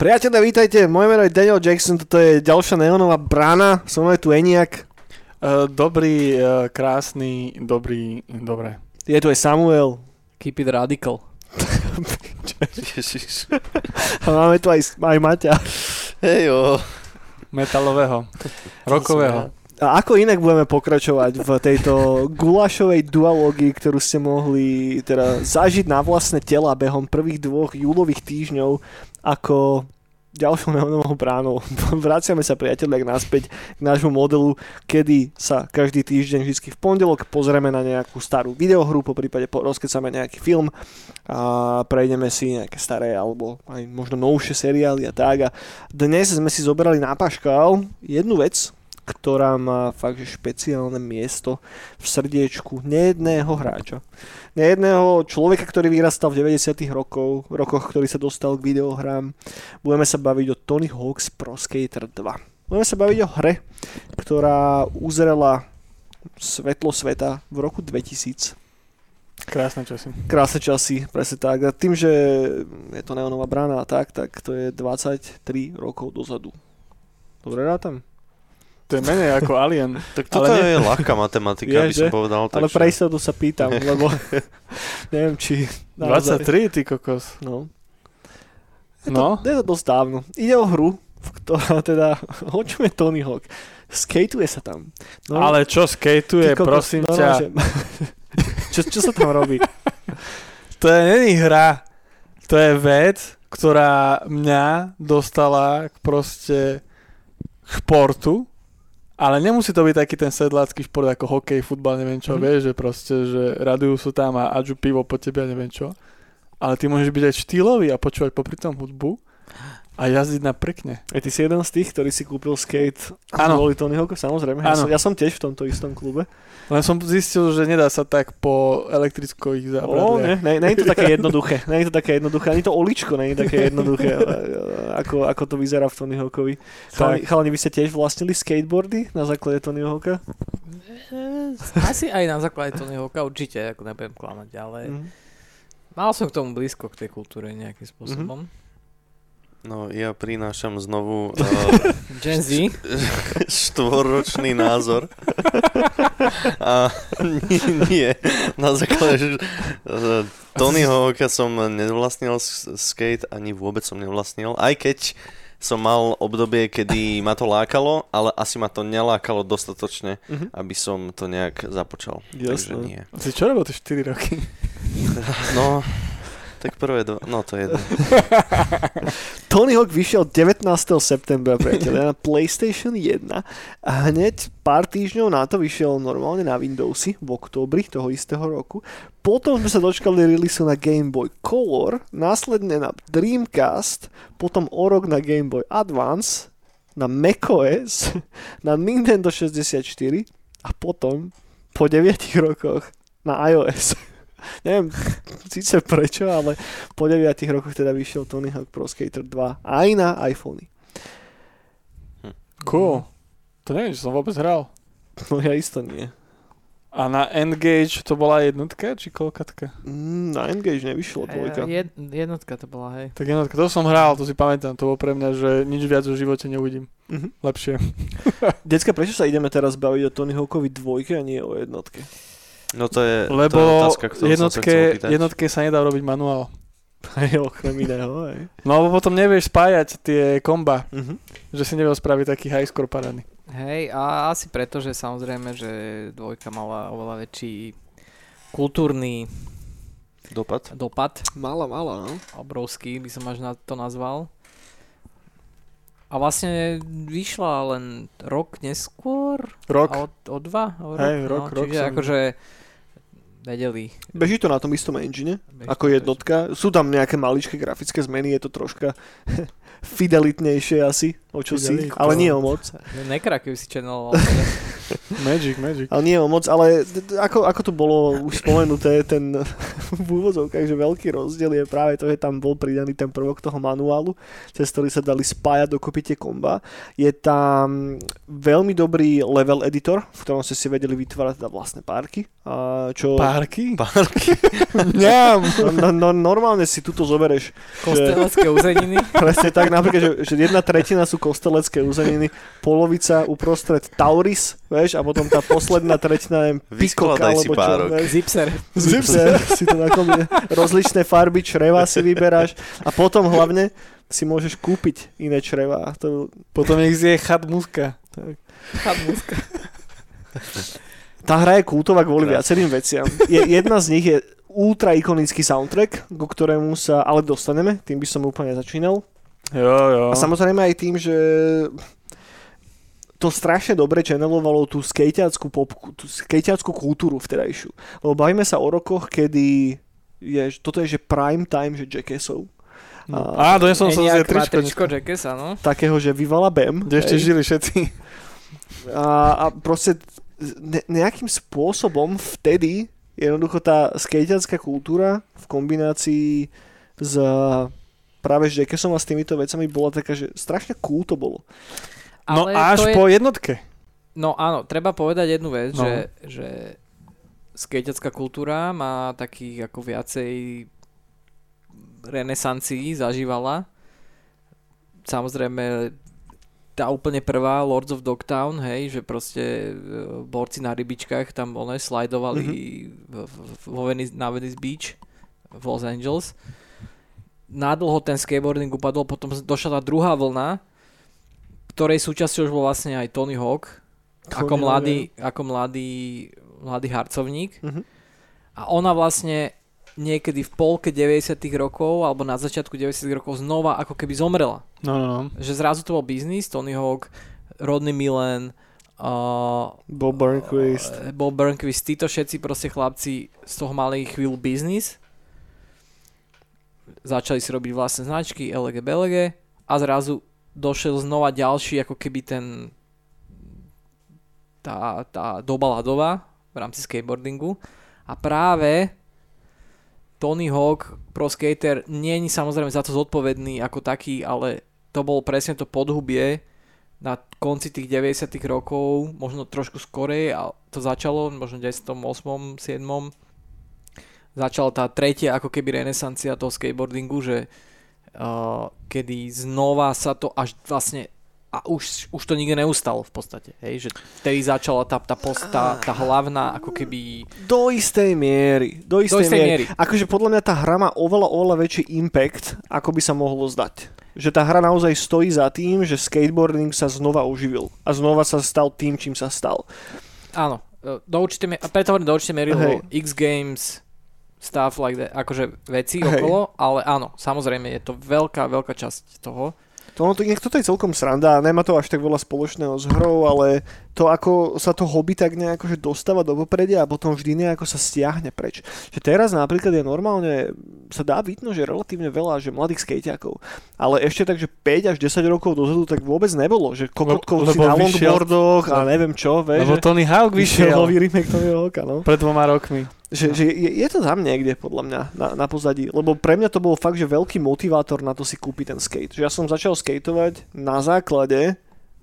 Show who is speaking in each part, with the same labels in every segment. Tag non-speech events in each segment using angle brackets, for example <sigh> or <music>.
Speaker 1: Priatelia, vítajte, moje meno je Daniel Jackson, toto je ďalšia neonová brána, som je tu Eniak.
Speaker 2: Uh, dobrý, uh, krásny, dobrý, dobré.
Speaker 1: Je tu aj Samuel.
Speaker 3: Keep it radical. <laughs>
Speaker 1: Ježiš. A máme tu aj, aj Maťa.
Speaker 4: Hejo.
Speaker 2: Metalového, rokového.
Speaker 1: A ako inak budeme pokračovať v tejto gulašovej dualógii, ktorú ste mohli teda zažiť na vlastné tela behom prvých dvoch júlových týždňov ako ďalšou neonovou bránou. <laughs> Vraciame sa priateľek naspäť k nášmu modelu, kedy sa každý týždeň vždy v pondelok pozrieme na nejakú starú videohru, po prípade rozkecame nejaký film a prejdeme si nejaké staré alebo aj možno novšie seriály a tak. A dnes sme si zobrali na paškal jednu vec, ktorá má fakt že špeciálne miesto v srdiečku nejedného hráča na jedného človeka, ktorý vyrastal v 90 rokov, rokoch, ktorý sa dostal k videohrám. Budeme sa baviť o Tony Hawk's Pro Skater 2. Budeme sa baviť o hre, ktorá uzrela svetlo sveta v roku 2000.
Speaker 2: Krásne časy.
Speaker 1: Krásne časy, presne tak. A tým, že je to neonová brána a tak, tak to je 23 rokov dozadu. Dobre rátam?
Speaker 2: To je menej ako Alien.
Speaker 4: Tak toto ale je ľahká matematika, by som povedal.
Speaker 1: Ale pre istotu sa pýtam, lebo <laughs> neviem, či...
Speaker 2: Naozaj... 23, ty kokos.
Speaker 1: No. Je no? To, je to dosť dávno. Ide o hru, ktorá teda... <laughs> O čom je Tony Hawk? Skateuje sa tam.
Speaker 2: No, ale čo skateuje, kokos, prosím no, ťa? No, že... <laughs>
Speaker 1: čo, čo sa tam robí?
Speaker 2: to je není hra. To je vec, ktorá mňa dostala k proste k portu ale nemusí to byť taký ten sedlácky šport ako hokej, futbal, neviem čo, mm. vieš, že proste, že radujú sú tam a adžu pivo po tebe a neviem čo. Ale ty môžeš byť aj štýlový a počúvať popri tom hudbu a jazdiť na prkne.
Speaker 1: A ty si jeden z tých, ktorý si kúpil skate Áno. kvôli Tony Hawk, samozrejme. Ja som, ja som tiež v tomto istom klube.
Speaker 2: Len som zistil, že nedá sa tak po elektrickových zábradliach.
Speaker 1: nie, nie, nie, je to také jednoduché. Nie je to také jednoduché. Ani to oličko nie je také jednoduché, ako, ako to vyzerá v Tony Hawkovi. Chalani, chalani, vy ste tiež vlastnili skateboardy na základe Tony Hawka?
Speaker 3: Asi aj na základe Tony Hawka, určite, ako nebudem klamať, ale mm. mal som k tomu blízko k tej kultúre nejakým spôsobom. Mm-hmm.
Speaker 4: No, ja prinášam znovu uh, <laughs>
Speaker 3: Gen Z?
Speaker 4: štvorročný názor. A nie, nie na základe uh, Tonyho Hawka som nevlastnil skate, ani vôbec som nevlastnil, aj keď som mal obdobie, kedy ma to lákalo, ale asi ma to nelákalo dostatočne, uh-huh. aby som to nejak započal.
Speaker 1: Jasne.
Speaker 4: Takže nie.
Speaker 2: Si čo robil tie 4 roky?
Speaker 4: No, tak prvé dva, no to je jedno. <laughs>
Speaker 1: Tony Hawk vyšiel 19. septembra, priateľe, na PlayStation 1 a hneď pár týždňov na to vyšiel normálne na Windowsy v októbri toho istého roku. Potom sme sa dočkali release na Game Boy Color, následne na Dreamcast, potom o rok na Game Boy Advance, na macOS, <laughs> na Nintendo 64 a potom po 9 rokoch na iOS. Neviem síce prečo, ale po 9 rokoch teda vyšiel Tony Hawk Pro Skater 2 aj na iPhony.
Speaker 2: Hm. Cool. To neviem, že som vôbec hral.
Speaker 1: No ja isto nie.
Speaker 2: A na Engage to bola jednotka, či kolkatka?
Speaker 1: Mm, na Engage nevyšlo dvojka.
Speaker 3: Jed, jednotka to bola, hej.
Speaker 2: Tak jednotka, to som hral, to si pamätám, to bolo pre mňa, že nič viac v živote neuvidím. Mm-hmm. Lepšie. <laughs> <laughs>
Speaker 1: Decka, prečo sa ideme teraz baviť o Tony Hawkovi dvojke a nie o jednotke?
Speaker 4: No to je,
Speaker 2: Lebo
Speaker 4: to je otázka,
Speaker 2: jednotke, sa jednotke sa nedá robiť manuál.
Speaker 1: Aj okrem iného, aj.
Speaker 2: No lebo potom nevieš spájať tie komba, uh-huh. že si neviel spraviť taký high score parady.
Speaker 3: Hej, a asi preto, že samozrejme, že dvojka mala oveľa väčší kultúrny
Speaker 4: dopad.
Speaker 3: dopad.
Speaker 1: Mala, mala, no.
Speaker 3: Obrovský by som až na to nazval. A vlastne vyšla len rok neskôr.
Speaker 2: Rok.
Speaker 3: O, o dva? O
Speaker 2: rok, Hej, rok,
Speaker 3: no,
Speaker 2: rok
Speaker 3: čiže som... akože vedeli.
Speaker 1: Beží to na tom istom engine, Beží ako jednotka. Sú tam nejaké maličké grafické zmeny, je to troška <laughs> fidelitnejšie asi, o čo si, ale nie o moc.
Speaker 3: Nekra, keby si channel <laughs>
Speaker 2: Magic, magic.
Speaker 1: Ale nie o moc, ale ako, ako to bolo už spomenuté, ten <laughs> v úvodzovkách, že veľký rozdiel je práve to, že tam bol pridaný ten prvok toho manuálu, cez ktorý sa dali spájať dokopy tie komba. Je tam veľmi dobrý level editor, v ktorom ste si vedeli vytvárať teda vlastné párky. A čo...
Speaker 2: Párky?
Speaker 4: Párky. <laughs>
Speaker 2: Ňam.
Speaker 1: No, no, normálne si tuto zobereš
Speaker 3: Kostelecké uzeniny. <laughs>
Speaker 1: Presne tak, napríklad, že, že jedna tretina sú kostelecké uzeniny, polovica uprostred Tauris, vieš, a potom tá posledná tretina <laughs> je pikok, alebo čo,
Speaker 4: párok.
Speaker 3: Zipser. <laughs>
Speaker 1: Zipser, <laughs> si to nakombinuje. Rozličné farby čreva si vyberáš a potom hlavne si môžeš kúpiť iné čreva. To,
Speaker 2: Potom ich zje chat muska.
Speaker 3: Chatmuska.
Speaker 1: tá hra je kultová kvôli viacerým veciam. Je, jedna z nich je ultra ikonický soundtrack, ku ktorému sa ale dostaneme, tým by som úplne začínal.
Speaker 2: Jo, jo.
Speaker 1: A samozrejme aj tým, že to strašne dobre channelovalo tú skejťackú, pop, tú skejťackú kultúru vtedajšiu. Lebo bavíme sa o rokoch, kedy je, toto je že prime time, že jackassov.
Speaker 2: Á, donesol som si tričko.
Speaker 3: Matričko, Jackass, áno.
Speaker 1: Takého, že vyvala BEM.
Speaker 2: Kde ešte žili všetci.
Speaker 1: a, a proste ne, nejakým spôsobom vtedy jednoducho tá skejťacká kultúra v kombinácii s práve s Jackassom a s týmito vecami bola taká, že strašne cool to bolo.
Speaker 2: No až
Speaker 3: je,
Speaker 2: po jednotke.
Speaker 3: No áno, treba povedať jednu vec,
Speaker 2: No.
Speaker 3: že, že skejťacká kultúra má takých ako viacej renesancií zažívala. Samozrejme tá úplne prvá Lords of Dogtown, hej, že proste e, borci na rybičkách tam one slajdovali mm-hmm. vo Venice, na Venice Beach v Los Angeles. Nádlho ten skateboarding upadol, potom došla tá druhá vlna, ktorej súčasťou už bol vlastne aj Tony Hawk, ako
Speaker 1: Tony Hawk,
Speaker 3: mladý, ako mladý, mladý harcovník.
Speaker 1: Mhm.
Speaker 3: A ona vlastne niekedy v polke 90 rokov alebo na začiatku 90 rokov znova ako keby zomrela.
Speaker 2: No, no, no.
Speaker 3: Že zrazu to bol biznis, Tony Hawk, Rodney Mullen, uh,
Speaker 1: Bob Burnquist.
Speaker 3: uh, Bob Burnquist, títo všetci proste chlapci z toho mali chvíľu biznis. Začali si robiť vlastné značky, LG BLG a zrazu došiel znova ďalší ako keby ten tá, tá doba ľadová v rámci skateboardingu a práve Tony Hawk Pro Skater nie je samozrejme za to zodpovedný ako taký, ale to bol presne to podhubie na konci tých 90 rokov, možno trošku skorej a to začalo, možno v 10. 8. 7. Začala tá tretia ako keby renesancia toho skateboardingu, že kedy znova sa to až vlastne a už, už to nikdy neustalo v podstate, hej, že vtedy začala tá, tá, post, tá, tá hlavná ako keby
Speaker 1: Do istej miery. Do istej,
Speaker 3: istej
Speaker 1: miery.
Speaker 3: miery.
Speaker 1: Akože podľa mňa tá hra má oveľa, oveľa väčší impact, ako by sa mohlo zdať. Že tá hra naozaj stojí za tým, že skateboarding sa znova oživil. A znova sa stal tým, čím sa stal.
Speaker 3: Áno, e, do a preto hovorím do určitej miery, X Games, stuff like that, akože veci
Speaker 1: Hej.
Speaker 3: okolo, ale áno, samozrejme je to veľká, veľká časť toho.
Speaker 1: To, ono to, inak toto je celkom sranda nemá to až tak veľa spoločného s hrou, ale to ako sa to hobby tak nejako že dostáva do popredia a potom vždy nejako sa stiahne preč. Že teraz napríklad je normálne, sa dá vidno, že relatívne veľa že mladých skejťakov, ale ešte tak, že 5 až 10 rokov dozadu tak vôbec nebolo, že kokotkov si na longboardoch a neviem čo, vieš,
Speaker 2: Lebo Tony Hawk
Speaker 1: vyšiel
Speaker 2: vyšiel
Speaker 1: nový remake Tonyho Hawka, no.
Speaker 2: pred dvoma rokmi.
Speaker 1: Že, že je, je to tam niekde, podľa mňa, na, na pozadí. Lebo pre mňa to bol fakt, že veľký motivátor na to si kúpiť ten skate. Že ja som začal skateovať na základe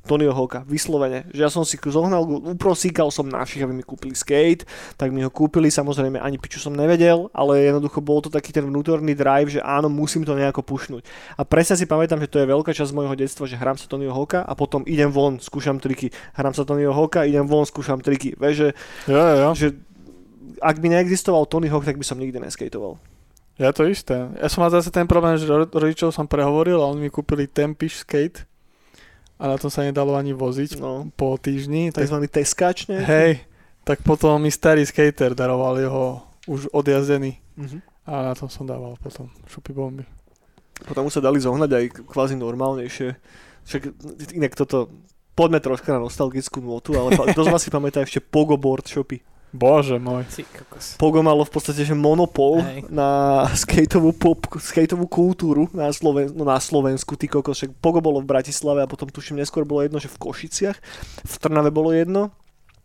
Speaker 1: Tonyho Hawka, vyslovene. Že ja som si zohnal, uprosíkal som našich, aby mi kúpili skate, tak mi ho kúpili, samozrejme ani piču som nevedel, ale jednoducho bol to taký ten vnútorný drive, že áno, musím to nejako pušnúť. A presne si pamätám, že to je veľká časť môjho detstva, že hrám sa Tonyho Hawka a potom idem von, skúšam triky. Hrám sa Tonyho Hawka, idem von, skúšam triky. Vieš, že,
Speaker 2: jo.
Speaker 1: že ak by neexistoval Tony Hawk, tak by som nikdy neskateoval.
Speaker 2: Ja to isté. Ja som mal zase ten problém, že ro- rodičov som prehovoril a oni mi kúpili Tempish skate a na tom sa nedalo ani voziť
Speaker 1: No,
Speaker 2: po týždni. Tak,
Speaker 1: takzvaný teskáč, ne?
Speaker 2: hej, tak potom mi starý skater daroval jeho už odjazdený
Speaker 1: Mhm.
Speaker 2: a na tom som dával potom šupy bomby.
Speaker 1: Potom už sa dali zohnať aj kvázi normálnejšie. Však inak toto, poďme troška na nostalgickú notu, ale kto <laughs> z vás si pamätá ešte Pogo board shopy?
Speaker 2: Bože môj.
Speaker 1: Pogo malo v podstate že monopol
Speaker 3: Hej.
Speaker 1: na skateovú, pop, skateovú kultúru na, Sloven, no na Slovensku, ty kokos, však Pogo bolo v Bratislave a potom tuším neskôr bolo jedno, že v Košiciach, v Trnave bolo jedno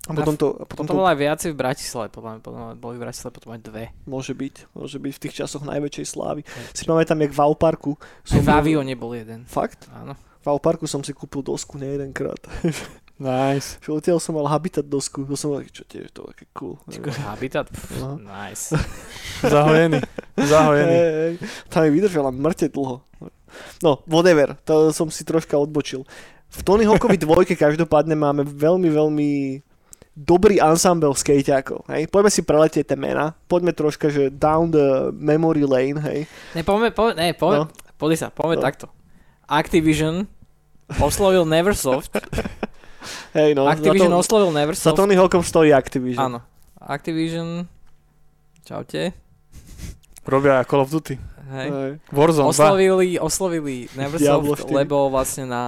Speaker 1: A potom to, a potom
Speaker 3: Potom
Speaker 1: to
Speaker 3: bolo aj viacej v Bratislave, podľa mňa, podľa mňa boli v Bratislave potom aj dve.
Speaker 1: môže byť, môže byť v tých časoch najväčšej slávy. Si pamätám, jak v Auparku
Speaker 3: Aj
Speaker 1: som
Speaker 3: v
Speaker 1: bol-
Speaker 3: Avione bol jeden.
Speaker 1: Fakt?
Speaker 3: Áno.
Speaker 1: V Auparku som si kúpil dosku ne jedenkrát. <laughs>
Speaker 2: Nice.
Speaker 1: Že odtiaľ som mal Habitat dosku, to som mal, čo tiež to také cool.
Speaker 3: Habitat, pff,
Speaker 1: No.
Speaker 3: nice. <laughs>
Speaker 2: Zahojený. Zahojený.
Speaker 1: Hej, hej. Tá mi vydržala mŕte dlho. No, whatever, to som si troška odbočil. V Tony Hawkovi <laughs> dvojke každopádne máme veľmi, veľmi dobrý ensemble skejťákov. Hej? Poďme si preletieť tie mená. Poďme troška, že down the memory lane, hej.
Speaker 3: Ne, poďme, poďme, ne, poďme,
Speaker 1: No.
Speaker 3: sa, poďme
Speaker 1: no.
Speaker 3: takto. Activision oslovil Neversoft. <laughs>
Speaker 1: Hej, no,
Speaker 3: Activision
Speaker 1: za, to,
Speaker 3: oslovil
Speaker 1: za
Speaker 3: Neversoft.
Speaker 1: Tony Hawkom stojí Activision.
Speaker 3: Áno. Activision, čaute.
Speaker 2: Robia Call of Duty.
Speaker 3: Hej.
Speaker 1: Hej.
Speaker 2: Warzone 2.
Speaker 3: Oslovili, oslovili
Speaker 1: Diablo
Speaker 3: Neversoft,
Speaker 1: 4.
Speaker 3: lebo vlastne na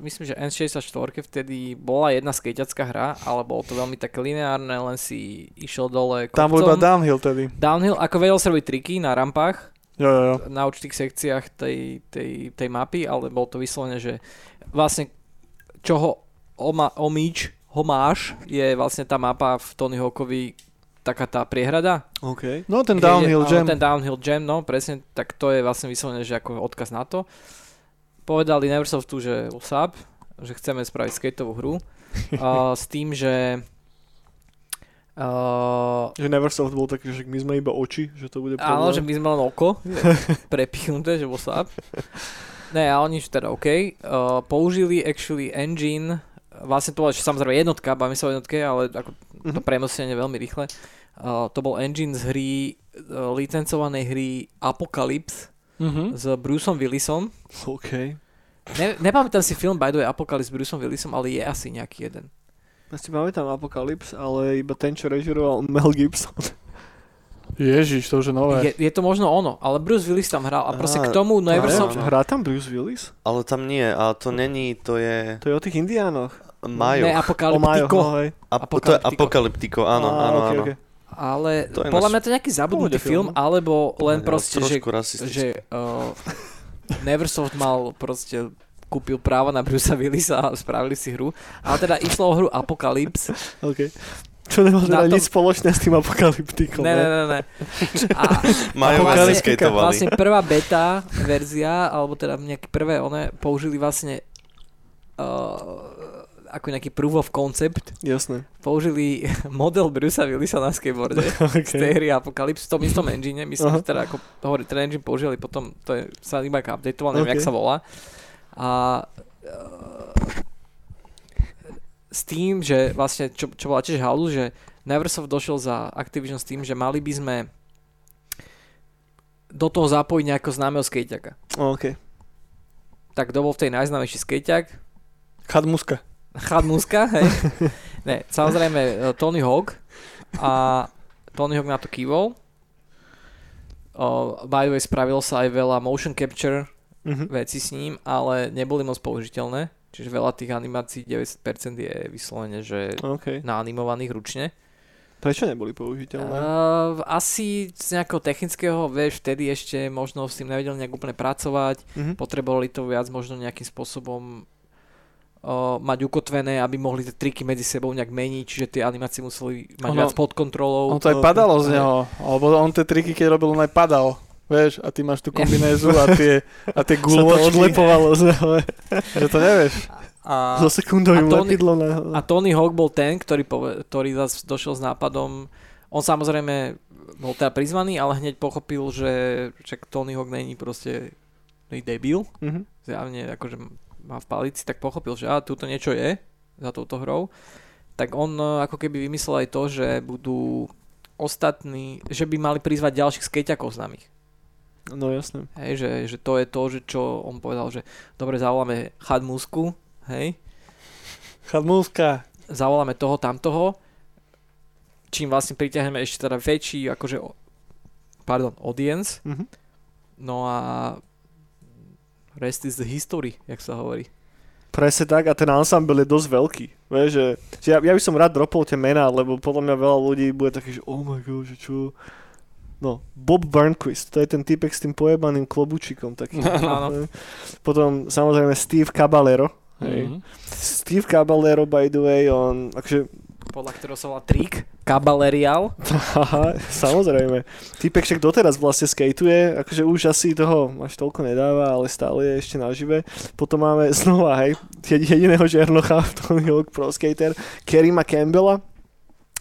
Speaker 3: myslím, že N64 vtedy bola jedna skejťacká hra, ale bolo to veľmi také lineárne, len si išiel dole
Speaker 2: Tam bol iba
Speaker 3: kopcom.
Speaker 2: downhill tedy.
Speaker 3: Downhill, ako vedel sa robiť triky na rampách,
Speaker 2: Jo, jo, jo.
Speaker 3: na určitých sekciách tej, tej, tej mapy, ale bolo to vyslovene, že vlastne čoho oma, omíč, homáš, je vlastne tá mapa v Tony Hawkovi taká tá priehrada.
Speaker 1: OK.
Speaker 2: No ten downhill jam.
Speaker 3: Ten downhill jam, no presne, tak to je vlastne vyslovene, že ako odkaz na to. Povedali Neversoftu, že WhatsApp, že chceme spraviť skateovú hru <laughs> uh, s tým, že uh,
Speaker 1: Že Neversoft bol taký, že my sme iba oči, že to bude
Speaker 3: áno, že
Speaker 1: problém.
Speaker 3: my sme len oko <laughs> prepichnuté, že WhatsApp. Ne, a oni teda OK. Uh, použili actually engine, vlastne to bola samozrejme jednotka, bavíme sa o jednotke, ale ako to
Speaker 1: Mhm.
Speaker 3: prenosenie veľmi rýchle. Uh, to bol engine z hry, uh, licencovanej hry Apocalypse
Speaker 2: Mhm.
Speaker 3: s Bruceom Willisom.
Speaker 1: OK.
Speaker 3: Ne, nepamätám si film by the way Apocalypse s Bruceom Willisom, ale je asi nejaký jeden.
Speaker 1: Ja si pamätám Apocalypse, ale iba ten, čo režiroval Mel Gibson.
Speaker 2: Ježiš, to už je nové.
Speaker 3: Je, je to možno ono, ale Bruce Willis tam hral a proste k tomu
Speaker 4: to
Speaker 3: Neversoft...
Speaker 4: áno.
Speaker 1: Hrá tam Bruce Willis?
Speaker 4: Ale tam nie, a to není, to je
Speaker 1: To je o tých indiánoch.
Speaker 4: Majo.
Speaker 3: Ne,
Speaker 1: O
Speaker 3: Apokalyptiko.
Speaker 1: no, hej.
Speaker 4: A, to je
Speaker 3: Apokalyptiko.
Speaker 4: áno,
Speaker 1: Á,
Speaker 4: áno,
Speaker 1: ok,
Speaker 4: áno.
Speaker 1: ok.
Speaker 3: Ale
Speaker 4: To je
Speaker 3: podľa mňa to nejaký zabudnutý film,
Speaker 1: film.
Speaker 3: alebo len
Speaker 4: Ja,
Speaker 3: proste, že,
Speaker 4: trošku rasistický.
Speaker 3: že uh, Neversoft mal proste kúpil práva na Brucea Willisa a spravili si hru. Ale teda išlo o hru Apocalypse.
Speaker 1: OK. Čo nemá teda
Speaker 3: tom-
Speaker 1: nič spoločné s tým apokalyptikom.
Speaker 3: Ne, ne, ne, ne. A <laughs>
Speaker 4: Majú
Speaker 3: vlastne-
Speaker 4: vlastne
Speaker 3: prvá beta verzia, alebo teda nejaké prvé one, použili vlastne uh, ako nejaký proof of concept,
Speaker 1: Jasné.
Speaker 3: použili <laughs> model Brucea Willisa na skateboarde <laughs> z tej hry Apocalypse v tom istom engine, myslím, že teda ako hovorí, ten engine použili potom, to je, sa iba ako updateoval, neviem,
Speaker 1: OK.
Speaker 3: jak sa volá. A uh, s tým, že vlastne, čo, čo bola tiež halu, že Neversoft došiel za Activision s tým, že mali by sme do toho zapojiť nejakého známeho skejťaka.
Speaker 1: OK.
Speaker 3: Tak kto bol v tej najznámejší skejťak?
Speaker 2: Chadmuska.
Speaker 3: Chad Muska, hej. ne, samozrejme eh, Tony Hawk a Tony Hawk na to kývol. Uh, by the way, spravilo sa aj veľa motion capture
Speaker 1: Mhm.
Speaker 3: veci s ním, ale neboli moc použiteľné. Čiže veľa tých animácií, 90% je vyslovene, že
Speaker 1: OK.
Speaker 3: naanimovaných ručne.
Speaker 1: Prečo neboli použiteľné?
Speaker 3: Uh, asi z nejakého technického, vieš, vtedy ešte možno s tým nevedeli nejak úplne pracovať.
Speaker 1: Mhm.
Speaker 3: Potrebovali to viac možno nejakým spôsobom uh, mať ukotvené, aby mohli tie triky medzi sebou nejak meniť, čiže tie animácie museli mať
Speaker 2: Ono-
Speaker 3: viac pod kontrolou.
Speaker 2: On to aj padalo z neho. Alebo on tie triky, keď robil, on aj padal. Vieš, a ty máš tú kombinézu a tie, a tie <laughs>
Speaker 1: Sa to
Speaker 2: guľočky,
Speaker 1: odlepovalo z <laughs>
Speaker 2: že to nevieš.
Speaker 3: A,
Speaker 1: So sekundovým
Speaker 3: a Tony-
Speaker 1: lepidlom na...
Speaker 3: a Tony Hawk bol ten, ktorý, pove, ktorý zase došiel s nápadom. On samozrejme bol teda prizvaný, ale hneď pochopil, že však Tony Hawk není proste debil.
Speaker 1: Mhm.
Speaker 3: zjavne akože má v palici, tak pochopil, že a tuto niečo je za touto hrou. Tak on e, ako keby vymyslel aj to, že budú ostatní, že by mali prizvať ďalších skejťakov známych.
Speaker 1: No jasné.
Speaker 3: Hej, že, že to je to, že čo on povedal, že dobre, zavoláme Chadmusku, hej,
Speaker 2: Chadmuska.
Speaker 3: zavoláme toho, tamtoho, čím vlastne pritiahneme ešte teda väčší, akože, pardon, audience,
Speaker 1: Mhm.
Speaker 3: no a rest is the history, jak sa hovorí.
Speaker 1: Presne tak a ten ensemble je dosť veľký. Vieš, že, že ja, ja by som rád dropol tie mená, lebo podľa mňa veľa ľudí bude také, že oh my god, že čo... No, Bob Burnquist, to je ten typek s tým pojebaným klobúčikom taký. <laughs>
Speaker 3: Áno.
Speaker 1: Potom samozrejme Steve Caballero, hej.
Speaker 2: Mhm.
Speaker 1: S- Steve Caballero, by the way, on, akože,
Speaker 3: Podľa ktorého sa volá trik, Cabalerial.
Speaker 1: haha, <laughs> samozrejme. Týpek však doteraz vlastne skateuje, akože už asi toho až toľko nedáva, ale stále je ešte nažive. Potom máme znova, hej, jedi- jediného žernocha v <laughs> Tony Hawk Pro Skater, Kerryma Campbella,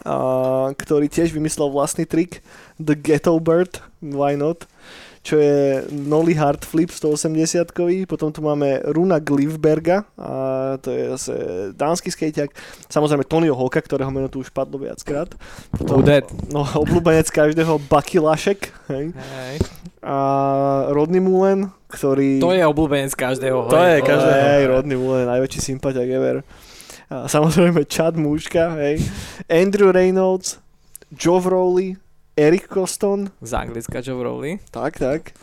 Speaker 1: a, ktorý tiež vymyslel vlastný trik, The Ghetto Bird, why not? čo je Nolly Hard Flip 180 kový, potom tu máme Runa Glivberga, a to je zase dánsky skejťak, samozrejme Tonyho Hoka, ktorého meno tu už padlo viackrát. Potom,
Speaker 3: Udet.
Speaker 1: no, obľúbenec každého Bucky Lašek, hej.
Speaker 3: Hej.
Speaker 1: A Rodney Mullen, ktorý...
Speaker 3: To je obľúbenec každého.
Speaker 2: To
Speaker 3: hej.
Speaker 2: je každého.
Speaker 1: Hej, Rodney Mullen, najväčší sympatiak ever. A samozrejme Chad Muška, hej. Andrew Reynolds, Joe Rowley, Eric Coston,
Speaker 3: Z Anglicka Joe Rowley.
Speaker 1: tak, tak.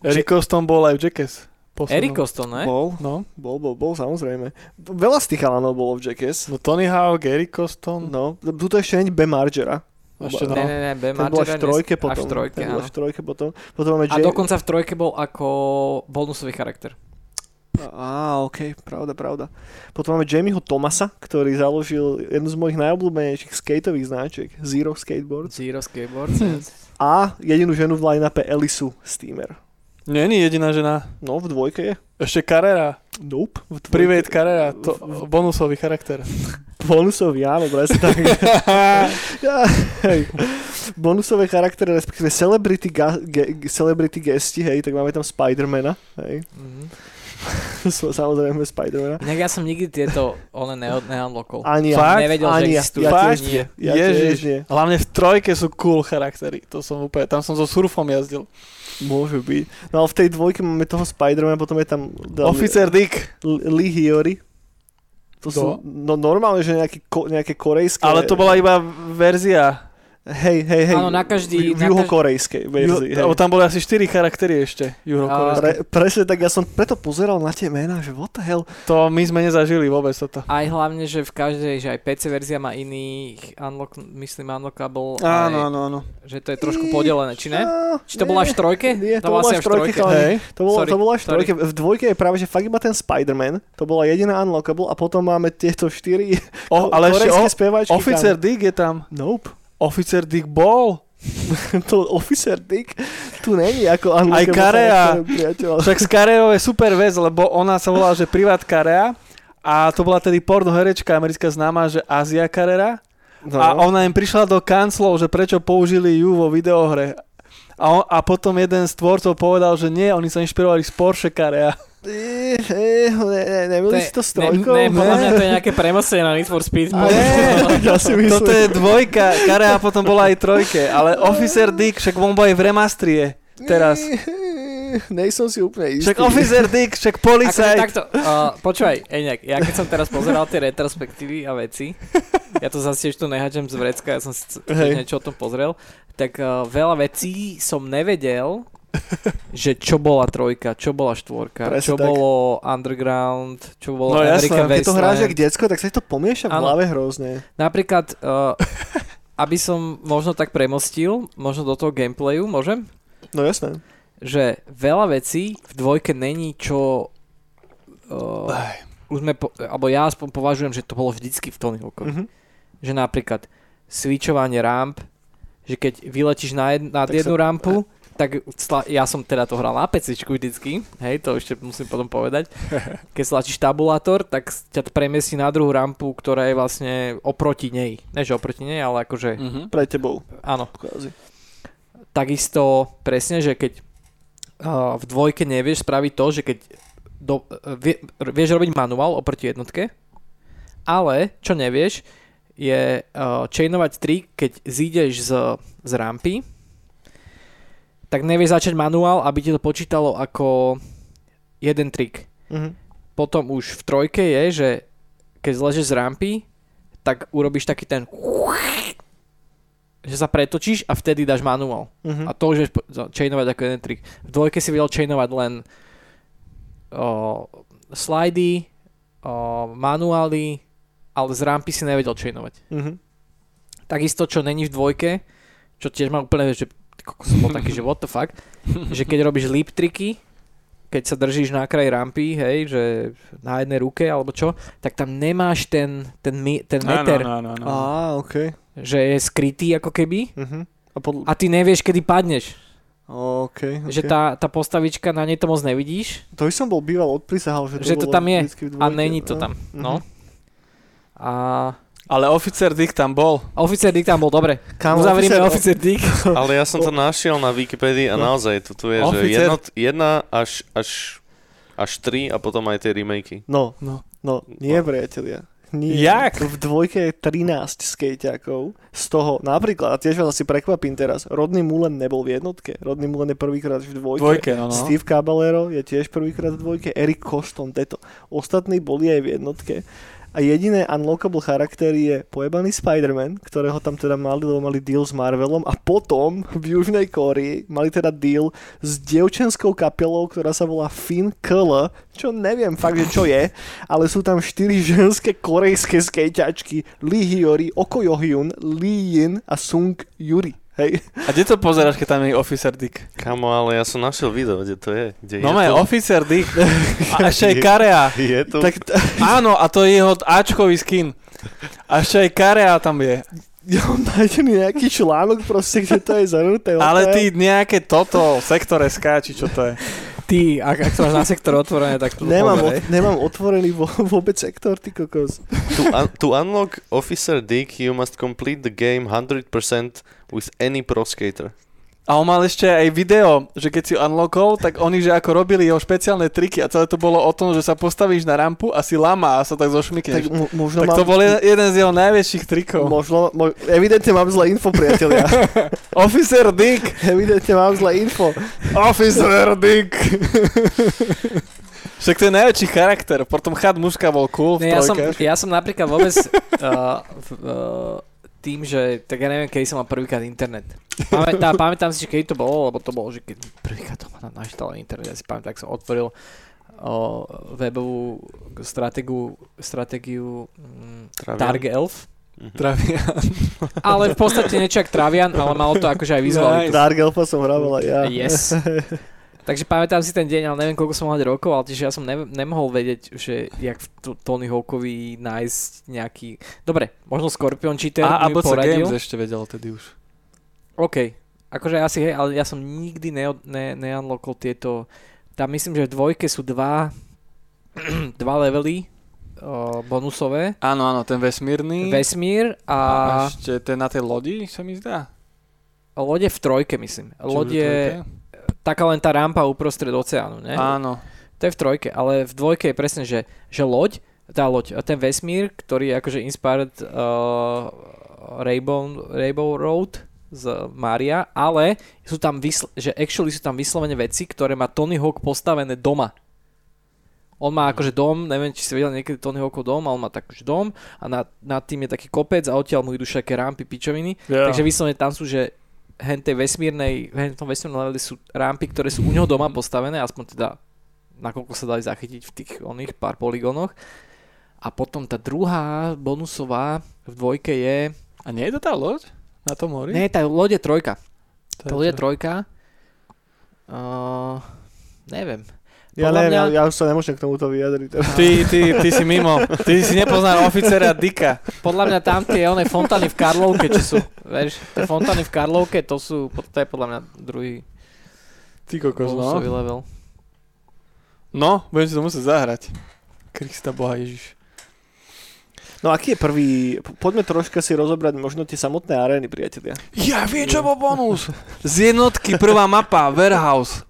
Speaker 2: Eric Coston bol aj v Jackass. Poslednom.
Speaker 3: Eric Coston, ne?
Speaker 1: Bol,
Speaker 2: No,
Speaker 1: bol, bol, bol, samozrejme. Veľa z tých chalanov bolo v Jackass.
Speaker 2: no Tony Hawk, Eric Coston.
Speaker 1: No, tu ešte nie B. Margera.
Speaker 2: Ešte
Speaker 3: Ne,
Speaker 2: no.
Speaker 3: ne, ne, Ben
Speaker 1: Ten bol až v
Speaker 3: Margera
Speaker 1: trojke potom.
Speaker 3: Až v trojke,
Speaker 1: Ten v trojke potom. Potom máme
Speaker 3: A
Speaker 1: Jay-
Speaker 3: dokonca v trojke bol ako bonusový charakter.
Speaker 1: Á, ok, pravda, pravda. Potom máme Jamieho Thomasa, ktorý založil jednu z mojich najobľúbenejších skateových značiek, Zero Skateboards.
Speaker 3: Zero Skateboards.
Speaker 1: Hm. A jedinú ženu v line-upe Elisu Steamer.
Speaker 2: Není jediná žena.
Speaker 1: No, v dvojke je.
Speaker 2: Ešte Carrera.
Speaker 1: Nope. V dvojke.
Speaker 2: Private Carrera. To, bonusový charakter.
Speaker 1: Bonusový, áno, presne tak. <laughs> Bonusové charaktery, respektíve celebrity, ga, ge, celebrity gesti, hej, tak máme tam Spidermana, hej.
Speaker 3: Mhm. <laughs>
Speaker 1: Samozrejme Spidermana.
Speaker 3: Inak ja som nikdy tieto one ne- neunlockol.
Speaker 1: Ani ja.
Speaker 2: Fakt?
Speaker 3: Nevedel, že
Speaker 1: Ani ja.
Speaker 3: existujú.
Speaker 1: Ja
Speaker 2: Fakt?
Speaker 1: tiež nie. Ja
Speaker 2: Ježiš.
Speaker 1: nie.
Speaker 2: Hlavne v trojke sú cool charaktery. To som úplne, tam som so surfom jazdil.
Speaker 1: Môže byť. No ale v tej dvojke máme toho Spidermana, potom je tam
Speaker 2: Officer Dick.
Speaker 1: L- Lee Hiyori. To sú,
Speaker 2: Kto?
Speaker 1: no normálne, že nejaké, ko, nejaké korejské...
Speaker 2: Ale to bola iba verzia.
Speaker 1: Hej, hej, hej.
Speaker 3: Áno, na každý-
Speaker 1: V, v juhokorejskej verzii.
Speaker 2: Juho, lebo tam boli asi 4 charaktery ešte. Juhokorejské.
Speaker 1: Pre, presne tak, ja som preto pozeral na tie mená, že what the hell.
Speaker 2: To my sme nezažili vôbec toto.
Speaker 3: Aj hlavne, že v každej, že aj PC verzia má iných unlock, myslím unlockable,
Speaker 2: Áno, áno, áno.
Speaker 3: že to je trošku podelené, či ne?
Speaker 1: No,
Speaker 3: Či to bola až v trojke?
Speaker 1: Nie, to,
Speaker 3: bola
Speaker 1: bola
Speaker 3: asi
Speaker 1: až v trojke.
Speaker 2: Hej.
Speaker 1: To bolo,
Speaker 3: Sorry,
Speaker 1: to bolo až v trojke. V dvojke je práve, že fakt iba ten Spider-Man. To bola jediná unlockable a potom máme tieto štyri
Speaker 2: O, ale ešte
Speaker 1: korejské
Speaker 2: o,
Speaker 1: speváčky.
Speaker 2: Officer Dick je tam.
Speaker 1: Tam. Nope.
Speaker 2: Officer Dick bol. <laughs>
Speaker 1: to Officer Dick tu není ako
Speaker 2: Aj. Karea. Však s Kareou je super vec, lebo ona sa volala, že Privat Karea a to bola tedy porno herečka americká známa, že Azia Carrera
Speaker 1: No.
Speaker 2: a ona im prišla do kanclov, že prečo použili ju vo videohre. A, on, a potom jeden z tvorcov povedal, že nie, oni sa inšpirovali z Porsche Carrea.
Speaker 1: Ne, ne, nemili si to s trojkou?
Speaker 3: Ne, ne, podľa mňa to je nejaké premostenie na Need for Speed. <laughs>
Speaker 2: Nie. <laughs>
Speaker 1: ja si myslím.
Speaker 2: Toto je dvojka, Karea potom bola aj trojke, ale Officer Dick, však on bol aj v remastrie teraz. <laughs>
Speaker 1: Nejsom si úplne istý.
Speaker 2: Však Officer Dick, však
Speaker 3: Akože
Speaker 2: policajt.
Speaker 3: takto, uh, počúvaj, Eňak, ja keď som teraz pozeral tie retrospektívy a veci, ja to zase tiež tu nehačem z vrecka, ja som si niečo o tom pozrel, tak uh, veľa vecí som nevedel, <laughs> že čo bola trojka, čo bola štvorka,
Speaker 1: Presne
Speaker 3: čo
Speaker 1: tak.
Speaker 3: bolo Underground, čo bolo
Speaker 2: No jasné,
Speaker 3: American
Speaker 1: Keď to hráš jak decko, tak sa to pomieša v hlave hrozne.
Speaker 3: Napríklad, uh, aby som možno tak premostil, možno do toho gameplayu, môžem?
Speaker 1: No jasné.
Speaker 3: že veľa vecí v dvojke není, čo uh,
Speaker 2: Aj.
Speaker 3: už sme, po, alebo ja aspoň považujem, že to bolo vždycky v Tony Hawkovi.
Speaker 1: Mhm.
Speaker 3: Že napríklad switchovanie ramp, že keď vyletíš na jed,
Speaker 1: Tak
Speaker 3: jednu
Speaker 1: sa-
Speaker 3: rampu, tak ja som teda to hral na PC vždycky, hej, to ešte musím potom povedať. <laughs> Keď stlačíš tabulátor, tak ťa to premiestí na druhú rampu, ktorá je vlastne oproti nej. Ne, že oproti nej, ale akože,
Speaker 2: Mhm.
Speaker 1: Pre tebou.
Speaker 3: áno.
Speaker 1: Kvázi.
Speaker 3: takisto presne, že keď uh, v dvojke nevieš spraviť to, že keď do, vie, vieš robiť manuál oproti jednotke, ale čo nevieš je uh, chainovať trik, keď zídeš z, z rampy, tak nevieš začať manuál, aby ti to počítalo ako jeden trik.
Speaker 1: Mhm.
Speaker 3: Potom už v trojke je, že keď zležeš z rampy, tak urobíš taký ten že sa pretočíš a vtedy dáš manuál.
Speaker 1: Mhm.
Speaker 3: A to už vieš chainovať ako jeden trik. V dvojke si vedel chainovať len o, slidy, o, manuály, ale z rampy si nevedel chainovať.
Speaker 1: Mhm.
Speaker 3: Takisto, čo není v dvojke, čo tiež má úplne, že som bol taký, že what the fuck, <laughs> že keď robíš leap triky, keď sa držíš na kraj rampy, hej, že na jednej ruke alebo čo, tak tam nemáš ten, ten, mi- ten meter,
Speaker 2: Áno, áno, áno.
Speaker 1: Á, OK.
Speaker 3: že je skrytý ako keby
Speaker 1: Uh-huh. A podľa...
Speaker 3: a ty nevieš, kedy padneš.
Speaker 1: OK, OK.
Speaker 3: Že tá, tá postavička, na nej to moc nevidíš
Speaker 1: To by som bol býval odprisahal, že to,
Speaker 3: Že to tam je a není to tam. No.
Speaker 1: Mhm.
Speaker 3: A
Speaker 2: Ale oficer Dick tam bol.
Speaker 3: oficer Dick tam bol, dobre.
Speaker 1: Kámo,
Speaker 3: Uzavrime
Speaker 1: oficer-
Speaker 3: oficer Dick. <laughs>
Speaker 4: Ale ja som to našiel na Wikipedii a
Speaker 1: No.
Speaker 4: naozaj tu, tu je, že
Speaker 2: Oficer-
Speaker 4: jednot, jedna až, až, až tri a potom aj tie remakey.
Speaker 1: No,
Speaker 2: No.
Speaker 1: no, nie priatelia. Nie.
Speaker 2: Jak?
Speaker 1: V dvojke je 13 skejťakov. Z toho napríklad, a tiež vás asi prekvapím teraz, Rodney Mullen nebol v jednotke. Rodney Mullen je prvýkrát v dvojke.
Speaker 2: Dvojke, no, no.
Speaker 1: Steve Caballero je tiež prvýkrát v dvojke. Eric Coston, teto. Ostatní boli aj v jednotke. A jediné unlockable charakter je pojebaný Spider-Man, ktorého tam teda mali, lebo mali deal s Marvelom a potom v Južnej Kórii mali teda deal s dievčenskou kapelou, ktorá sa volá Finn Kl, čo neviem fakt, že čo je, ale sú tam štyri ženské korejské skejťačky Lee Hyori, Oko Yohyun, Lee Yin a Sung Yuri. Hej.
Speaker 2: A kde to pozeráš, keď tam je oficer Dick?
Speaker 4: Kamo, ale ja som našiel video, kde to je. Kde
Speaker 2: No
Speaker 4: je
Speaker 2: je
Speaker 4: to?
Speaker 2: oficer Dick. <laughs> A ešte aj Karea.
Speaker 4: Je to?
Speaker 1: Tak t-
Speaker 2: Áno, a to je jeho Ačkový skin. A ešte aj Karea tam je. <laughs>
Speaker 1: ja mám nájdený nejaký článok proste, kde to je zhrnuté. <laughs>
Speaker 2: Ale ty nejaké toto, sektor SK, či čo to je.
Speaker 3: Ty, ak, ak to máš na sektor otvorené, tak to
Speaker 1: Nemám, ot- nemám otvorený vo, vôbec sektor, ty kokos.
Speaker 4: to, un- to unlock Officer Dick, you must complete the game 100% with any pro skater.
Speaker 2: A on mal ešte aj video, že keď si unlockol, tak oni, že ako robili jeho špeciálne triky a celé to bolo o tom, že sa postavíš na rampu a si lama a sa tak zošmikneš. Tak,
Speaker 1: mo- možno
Speaker 2: tak
Speaker 1: mám,
Speaker 2: to bol jeden, z jeho najväčších trikov.
Speaker 1: Možno, mo- evidentne mám zlé info, priatelia. <laughs>
Speaker 2: Officer Dick!
Speaker 1: evidentne mám zlé info.
Speaker 2: Officer Dick! Však to je najväčší charakter, potom chat mužka bol cool v
Speaker 3: Ne, ja, som, ja som napríklad vôbec uh, <laughs> v, uh, tým, že tak ja neviem, kedy som mal prvýkrát internet. Pamätám, <laughs> pamätám si, že kedy to bolo, lebo to bolo, že keď prvýkrát to na naštal internet, ja si pamätám, tak som otvoril uh, webovú stratégiu, stratégiu um,
Speaker 4: Travian?
Speaker 3: Dark Elf,
Speaker 4: Mhm.
Speaker 2: Travian. <laughs>
Speaker 3: ale v podstate niečo jak Travian, ale malo to akože aj vizualitu.
Speaker 1: Dark Elfa som hrával aj ja.
Speaker 3: Yes. <laughs> Takže pamätám si ten deň, ale neviem, koľko som mal rokov, ale tiež ja som ne- nemohol vedieť, že jak v t- Tony Hawkovi nájsť nejaký... Dobre, možno Scorpion Cheater
Speaker 2: A
Speaker 3: mi
Speaker 2: ABC
Speaker 3: poradil.
Speaker 2: Games ešte vedel tedy už.
Speaker 3: OK, akože asi hej, ale ja som nikdy ne, ne, neunlockol tieto... Tam myslím, že v dvojke sú dva, <clears throat> dva levely bonusové.
Speaker 2: Áno, áno, ten vesmírny.
Speaker 3: Vesmír
Speaker 2: a
Speaker 3: a,
Speaker 2: ešte ten na tej lodi, sa mi zdá.
Speaker 3: lode v trojke, myslím. Lode? Taká len tá rampa uprostred oceánu, ne?
Speaker 2: Áno.
Speaker 3: To je v trojke, ale v dvojke je presne, že, že loď, tá loď, ten vesmír, ktorý je akože inspired uh, Rainbow, Rainbow Road z Maria, ale sú tam vysl- že actually sú tam vyslovene veci, ktoré má Tony Hawk postavené doma. On má akože dom, neviem, či si videl niekedy Tony Hawkov dom, ale on má taký dom a nad, nad tým je taký kopec a odtiaľ mu idú všetké rampy, pičoviny.
Speaker 2: Yeah.
Speaker 3: Takže vyslovene tam sú, že hen tej vesmírnej, hen tom vesmírnom leveli sú rampy, ktoré sú u neho doma postavené, aspoň teda nakoľko sa dali zachytiť v tých oných pár poligónoch. A potom tá druhá bonusová v dvojke je...
Speaker 2: A nie je to tá loď? Na tom mori?
Speaker 3: Nie, tá loď je trojka.
Speaker 2: To
Speaker 3: Tá loď je trojka. Uh, neviem.
Speaker 1: Ja neviem,
Speaker 3: mňa-
Speaker 1: ja, ja už sa nemôžem k tomuto vyjadriť. teraz.
Speaker 2: Ty, ty, ty si mimo. Ty si nepoznal oficera Dika.
Speaker 3: Podľa mňa tam tie oné fontány v Karlovke, čo sú, vieš, tie fontány v Karlovke, to sú, to je podľa mňa druhý
Speaker 2: Ty kokos, no.
Speaker 3: level.
Speaker 2: No, budem si to musieť zahrať. Krista Boha Ježiš.
Speaker 1: No aký je prvý... po- Poďme troška si rozobrať možno tie samotné arény, priatelia.
Speaker 2: Ja viem, čo bol bonus. Z jednotky prvá mapa, Warehouse.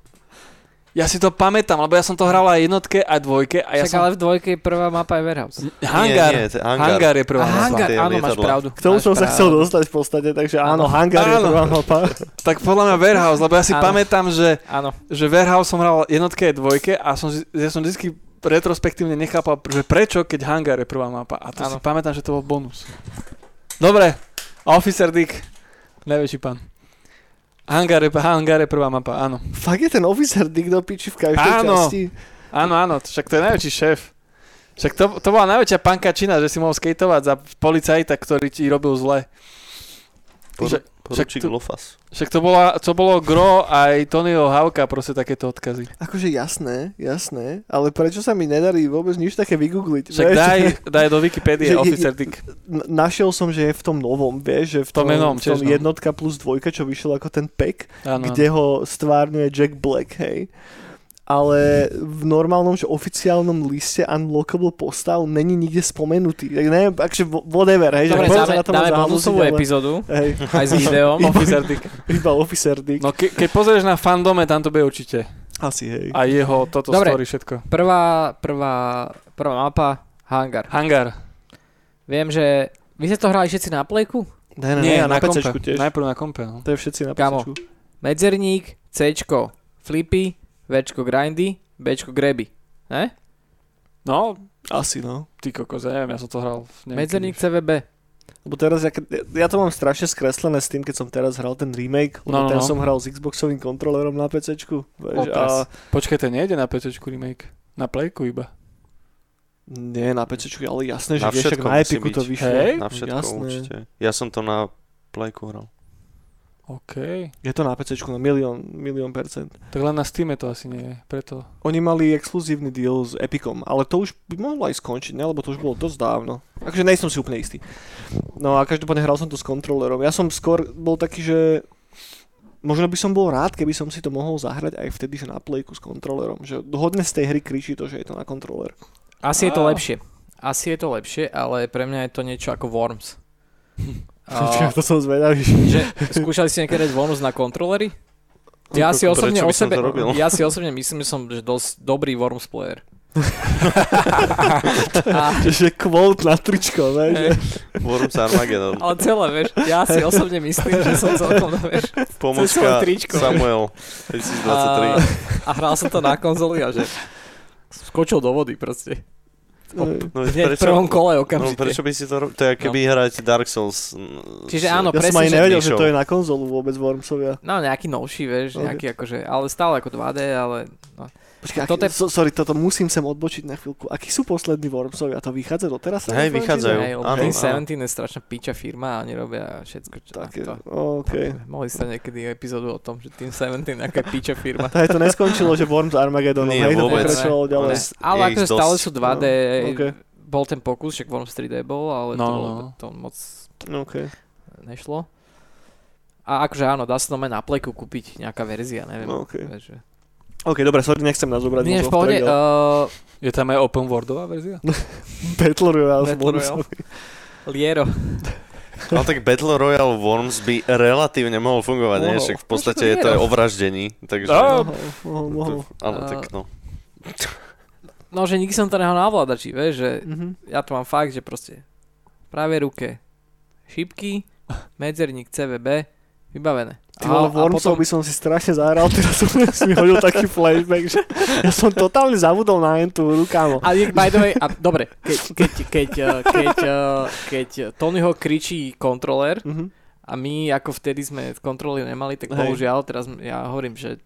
Speaker 2: Ja si to pamätám, lebo ja som to hral aj jednotke, aj dvojke. A ja
Speaker 3: Však
Speaker 2: som...
Speaker 3: ale v dvojke je prvá mapa je Warehouse.
Speaker 2: Hangar.
Speaker 4: Nie, nie, to je hangar.
Speaker 2: hangar je prvá
Speaker 3: A
Speaker 2: mapa.
Speaker 3: hangar, áno, máš pravdu.
Speaker 1: K tomu som sa chcel dostať v podstate, takže áno,
Speaker 3: Áno.
Speaker 1: hangar je
Speaker 2: Áno.
Speaker 1: prvá mapa.
Speaker 2: Tak podľa mňa Warehouse, lebo ja si
Speaker 3: Áno.
Speaker 2: pamätám, že,
Speaker 3: Áno.
Speaker 2: že Warehouse som hral jednotke aj dvojke a som, ja som vždy retrospektívne nechápal, že prečo, keď hangar je prvá mapa. A to
Speaker 3: Áno.
Speaker 2: si pamätám, že to bol bonus. Dobre, Officer Dick, najväčší pán. Hangar je, hangar je prvá mapa, áno.
Speaker 1: Fakt je ten officer Dick do piči v každej
Speaker 2: Áno.
Speaker 1: časti.
Speaker 2: Áno, áno, však to je najväčší šéf. Však to, to bola najväčšia pankačina, že si mohol skateovať za policajta, ktorý ti robil zle.
Speaker 4: Por-
Speaker 2: Že-
Speaker 4: Poručík Lofas.
Speaker 2: Však to, bola, to bolo Gro aj Tonyho Havka, proste takéto odkazy.
Speaker 1: Akože jasné, jasné, ale prečo sa mi nedarí vôbec nič také vygoogliť?
Speaker 2: Však
Speaker 1: vieš?
Speaker 2: daj, <laughs> daj do Wikipédie
Speaker 1: je-
Speaker 2: Officer Dick.
Speaker 1: Našiel som, že je v tom novom, vieš, že v
Speaker 2: tom novom
Speaker 1: v tom
Speaker 2: no.
Speaker 1: jednotka plus dvojka, čo vyšiel ako ten pack,
Speaker 2: Áno,
Speaker 1: kde ho stvárňuje Jack Black, hej. Ale v normálnom, že oficiálnom liste unlockable postav není nikde spomenutý. Tak neviem, akže whatever, hej.
Speaker 3: Dobre,
Speaker 1: že
Speaker 3: dáme,
Speaker 1: na tom
Speaker 3: dáme bonusovú
Speaker 1: ale-
Speaker 3: epizódu
Speaker 1: Hej,
Speaker 3: aj s videom.
Speaker 2: Officer Dick.
Speaker 1: iba Officer Dick.
Speaker 2: No ke, keď pozrieš na fandome, tam to bude určite.
Speaker 1: Asi, hej.
Speaker 2: A jeho toto
Speaker 3: Dobre.
Speaker 2: story všetko.
Speaker 3: Prvá, prvá, prvá mapa, hangar.
Speaker 2: Hangar.
Speaker 3: Viem, že vy ste to hrali všetci na plejku?
Speaker 1: Ne, ne, ne, na,
Speaker 2: kompe.
Speaker 1: PCčku tiež.
Speaker 2: Najprv na kompe, no.
Speaker 1: To je všetci na
Speaker 3: Kamo.
Speaker 1: PCčku.
Speaker 3: Medzerník, Cčko, flipy, Včko grindy, Bčko greby. Ne?
Speaker 2: No,
Speaker 1: Asi, no.
Speaker 2: ty kokos, ja neviem, ja som to hral.
Speaker 3: Medzerník. CVB.
Speaker 1: Lebo teraz, ja, ja to mám strašne skreslené s tým, keď som teraz hral ten remake, lebo
Speaker 2: No, no,
Speaker 1: ten
Speaker 2: no.
Speaker 1: som hral s Xboxovým kontrolerom na PCčku. Vieš, a
Speaker 2: Počkaj, ten nejde na PC remake. Na Playku iba.
Speaker 1: nie na PCčku, ale jasné, že
Speaker 4: Na
Speaker 1: vieš, na Epiku to vyšlo.
Speaker 2: Hej?
Speaker 4: Na všetko
Speaker 1: Jasné.
Speaker 4: určite. Ja som to na Playku hral.
Speaker 2: OK.
Speaker 1: Je to na PCčku na milión, milión percent.
Speaker 2: Tak len na Steame to asi nie je, preto.
Speaker 1: Oni mali exkluzívny deal s Epicom, ale to už by mohlo aj skončiť, ne? lebo to už bolo dosť dávno. Takže nejsem si úplne istý. No a každopádne hral som to s kontrolerom. Ja som skôr bol taký, že možno by som bol rád, keby som si to mohol zahrať aj vtedy, že na playku s kontrolerom. Že hodne z tej hry kričí to, že je to na kontroler.
Speaker 3: Asi je to lepšie. Asi je to lepšie, ale pre mňa je to niečo ako Worms. <laughs>
Speaker 1: Čiže
Speaker 3: A, <laughs>
Speaker 1: to som zvedavý.
Speaker 3: že, skúšali ste niekedy dať na kontrolery? Ja si
Speaker 4: Prečo
Speaker 3: osobne
Speaker 4: by
Speaker 3: o
Speaker 4: som
Speaker 3: sebe, ja si osobne myslím, že som že dosť dobrý Worms player. <laughs> a,
Speaker 1: že quote na tričko, ne? Že...
Speaker 4: Worms Armageddon.
Speaker 3: ale celé, vieš, ja si osobne myslím, že som celkom, vieš,
Speaker 4: Pomocka
Speaker 3: svoje tričko.
Speaker 4: Samuel
Speaker 3: a,
Speaker 4: 2023.
Speaker 3: a hral som to na konzoli a že skočil do vody proste.
Speaker 4: No,
Speaker 3: Hneď v prvom kole
Speaker 4: no,
Speaker 3: okamžite.
Speaker 4: prečo by si to robil? To je keby no. hrať Dark Souls.
Speaker 3: Čiže áno,
Speaker 1: Ja som
Speaker 3: presne,
Speaker 1: ani
Speaker 3: že
Speaker 1: nevedel, že to je na konzolu vôbec Wormsovia.
Speaker 3: No nejaký novší, vieš,
Speaker 1: Ok.
Speaker 3: nejaký akože, ale stále ako 2D, ale no.
Speaker 1: Počkaj,
Speaker 3: Toto je-
Speaker 1: so, sorry, toto musím sem odbočiť na chvíľku. Akí sú poslední Wormsovia? To vychádza doteraz?
Speaker 4: Hej, vychádzajú.
Speaker 3: Hej,
Speaker 4: áno,
Speaker 3: Team
Speaker 4: áno.
Speaker 3: 17 je strašná piča firma a oni robia všetko, čo
Speaker 1: Také,
Speaker 3: to.
Speaker 1: OK.
Speaker 3: Mohli ste niekedy epizódu o tom, že Team 17 je nejaká piča firma. <laughs>
Speaker 1: Tak to neskončilo, že Worms Armageddon,
Speaker 4: Nie,
Speaker 1: hej, to
Speaker 4: vôbec.
Speaker 1: pokračovalo ďalej.
Speaker 4: Ne.
Speaker 3: Ale akože stále sú 2D,
Speaker 1: No, ok.
Speaker 3: bol ten pokus, však Worms 3D bol, ale to,
Speaker 2: No,
Speaker 3: bolo,
Speaker 2: no.
Speaker 3: to moc
Speaker 1: OK.
Speaker 3: nešlo. A akože áno, dá sa to na pleku kúpiť nejaká verzia, neviem.
Speaker 1: No, ok.
Speaker 3: vieš, že-
Speaker 1: OK, dobre, sorry, nechcem nás zobrať
Speaker 3: Nie, v pohode, uh,
Speaker 2: Je tam aj open worldová verzia? <laughs>
Speaker 1: Battle Royale s
Speaker 3: Battle Royale. Liero.
Speaker 4: Ale tak Battle Royale Worms by relatívne mohol fungovať, nie?
Speaker 3: Mohol.
Speaker 4: Však v podstate je to aj o vraždení, takže...
Speaker 2: No.
Speaker 1: Mohol, mohol,
Speaker 3: A-
Speaker 4: tak no.
Speaker 3: No, že nikdy som to nehal na ovládači, vieš, že
Speaker 1: Mhm.
Speaker 3: ja to mám fakt, že proste v pravej ruke šipky, medzerník CVB, vybavené.
Speaker 1: Ty vole, Wormsov by som si strašne zahral, teraz <laughs> som si mi hodil taký flashback, že ja som totálne zabudol na tú hru, kámo.
Speaker 3: A je, by the way, a, dobre, keď, keď, keď, eh, keď, eh, keď Tonyho kričí kontroler
Speaker 1: Mhm.
Speaker 3: a my ako vtedy sme kontroly nemali, tak bohužiaľ, teraz ja hovorím, že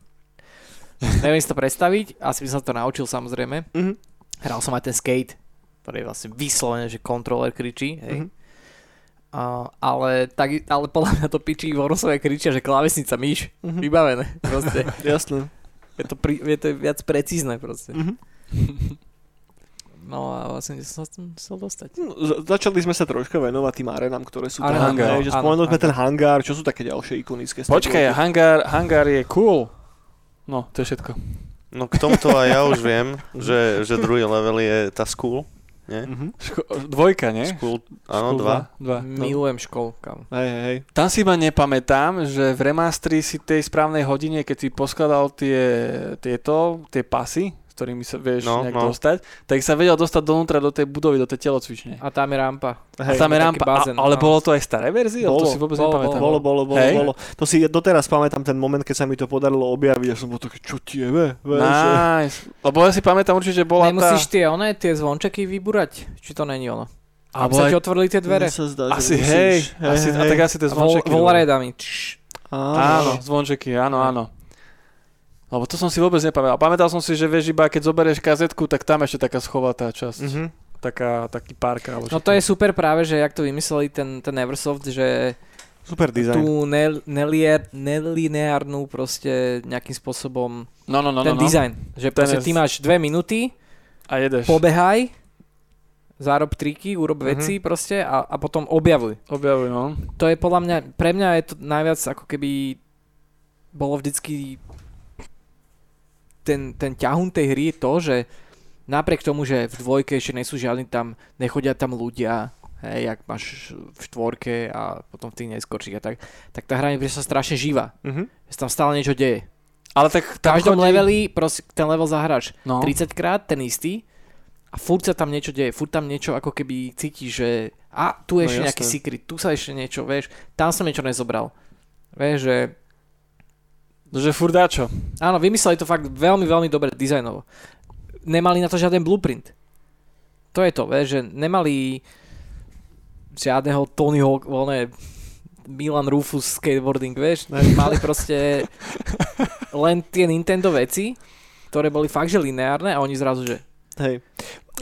Speaker 3: neviem si to predstaviť, asi by som to naučil samozrejme.
Speaker 1: Mhm.
Speaker 3: Hral som aj ten skate, ktorý je vlastne vyslovene, že kontroler kričí, hej.
Speaker 1: Mhm.
Speaker 3: Ale, tak, ale podľa mňa to pičí Wormsové kričia, že klávesnica myš,
Speaker 1: Mhm.
Speaker 3: vybavené, proste. <laughs>
Speaker 1: Jasné.
Speaker 3: Je to, pri, je to viac precízne proste.
Speaker 1: Mhm. <laughs>
Speaker 3: No a vlastne kde som sa tam chcel dostať.
Speaker 1: No, za- začali sme sa troška venovať tým arenám, ktoré sú tam.
Speaker 2: hangár.
Speaker 1: že
Speaker 3: áno,
Speaker 1: spomenuli sme ten hangár, čo sú také ďalšie ikonické
Speaker 2: Počkaj, hangár, hangár je cool. No, to je všetko.
Speaker 4: No k tomuto aj ja už viem, že, že druhý level je tá school. Nie?
Speaker 1: Mhm.
Speaker 2: Ško- dvojka, nie?
Speaker 4: School, áno,
Speaker 2: School
Speaker 4: dva.
Speaker 2: dva.
Speaker 3: Milujem školu, kam.
Speaker 1: Hej, hej, hej.
Speaker 2: Tam si iba nepamätám, že v remastri si tej správnej hodine, keď si poskladal tie, tieto, tie pasy, ktorými sa vieš
Speaker 4: No,
Speaker 2: nejak
Speaker 4: no.
Speaker 2: dostať, tak sa vedel dostať donútra do tej budovy, do tej telocvične.
Speaker 3: A tam je rampa.
Speaker 2: A
Speaker 1: Hej,
Speaker 2: tam je rampa, a,
Speaker 3: bazén,
Speaker 2: ale
Speaker 3: no.
Speaker 2: bolo to aj staré verzie? to
Speaker 1: Bolo,
Speaker 2: si vôbec
Speaker 3: bolo,
Speaker 2: nepamätám.
Speaker 1: Bolo, bolo, bolo,
Speaker 2: Hej.
Speaker 1: bolo. To si doteraz pamätám ten moment, keď sa mi to podarilo objaviť. Ja som bol taký, čo ti je, ve? ve že...
Speaker 2: Nice. Lebo ja si pamätám určite, že bola tá...
Speaker 3: Nemusíš tie one, tie zvončeky vyburať? Či to není ono? Aby
Speaker 2: Alebo
Speaker 3: sa ti otvorili tie dvere?
Speaker 1: Sa zdá, že
Speaker 2: Asi hej,
Speaker 1: hej,
Speaker 2: asi, a
Speaker 1: hej.
Speaker 2: tak asi tie
Speaker 3: A Vol,
Speaker 2: zvončeky.
Speaker 3: Čš.
Speaker 2: Áno, zvončeky, áno, áno. Lebo to som si vôbec nepamätal. Pamätal som si, že vieš iba keď zoberieš kazetku, tak tam ešte taká schovatá časť.
Speaker 1: Mhm.
Speaker 2: Taká, taký párka. Alebo
Speaker 3: No to je super práve, že jak to vymysleli ten, ten Eversoft, že
Speaker 1: Super design.
Speaker 3: tú nel, nelier, nelineárnu proste nejakým spôsobom
Speaker 2: No, no, no,
Speaker 3: ten
Speaker 2: no, no.
Speaker 3: dizajn. Že proste
Speaker 2: je-
Speaker 3: ty máš dve minúty,
Speaker 2: A jedeš.
Speaker 3: pobehaj, zárob triky, urob
Speaker 1: Mhm.
Speaker 3: veci proste a, a potom objavuj.
Speaker 2: Objavuj, no.
Speaker 3: To je podľa mňa, pre mňa je to najviac ako keby bolo vždycky ten, ten ťahun tej hry je to, že napriek tomu, že v dvojke ešte nie sú žiadni tam, nechodia tam ľudia, hej, jak máš v štvorke a potom v tých neskorších a tak, tak tá hra je sa strašne živá.
Speaker 1: Mhm.
Speaker 3: Že tam stále niečo deje.
Speaker 2: Ale tak
Speaker 3: V každom
Speaker 2: chodí-
Speaker 3: leveli proste ten level zahráš
Speaker 2: No.
Speaker 3: 30 krát, ten istý, a furt sa tam niečo deje, furt tam niečo ako keby cítiš, že a tu je
Speaker 1: No
Speaker 3: ešte
Speaker 1: jasné.
Speaker 3: nejaký secret, tu sa ešte niečo, vieš, tam som niečo nezobral. Vieš, že
Speaker 2: Že furt dáčo.
Speaker 3: áno, vymysleli to fakt veľmi, veľmi dobre dizajnovo. Nemali na to žiaden blueprint. To je to, vieš, že nemali žiadneho Tony Hawk, voľné Milan Rufus skateboarding, vieš, mali proste <laughs> len tie Nintendo veci, ktoré boli fakt, že lineárne a oni zrazu, že
Speaker 1: Hej.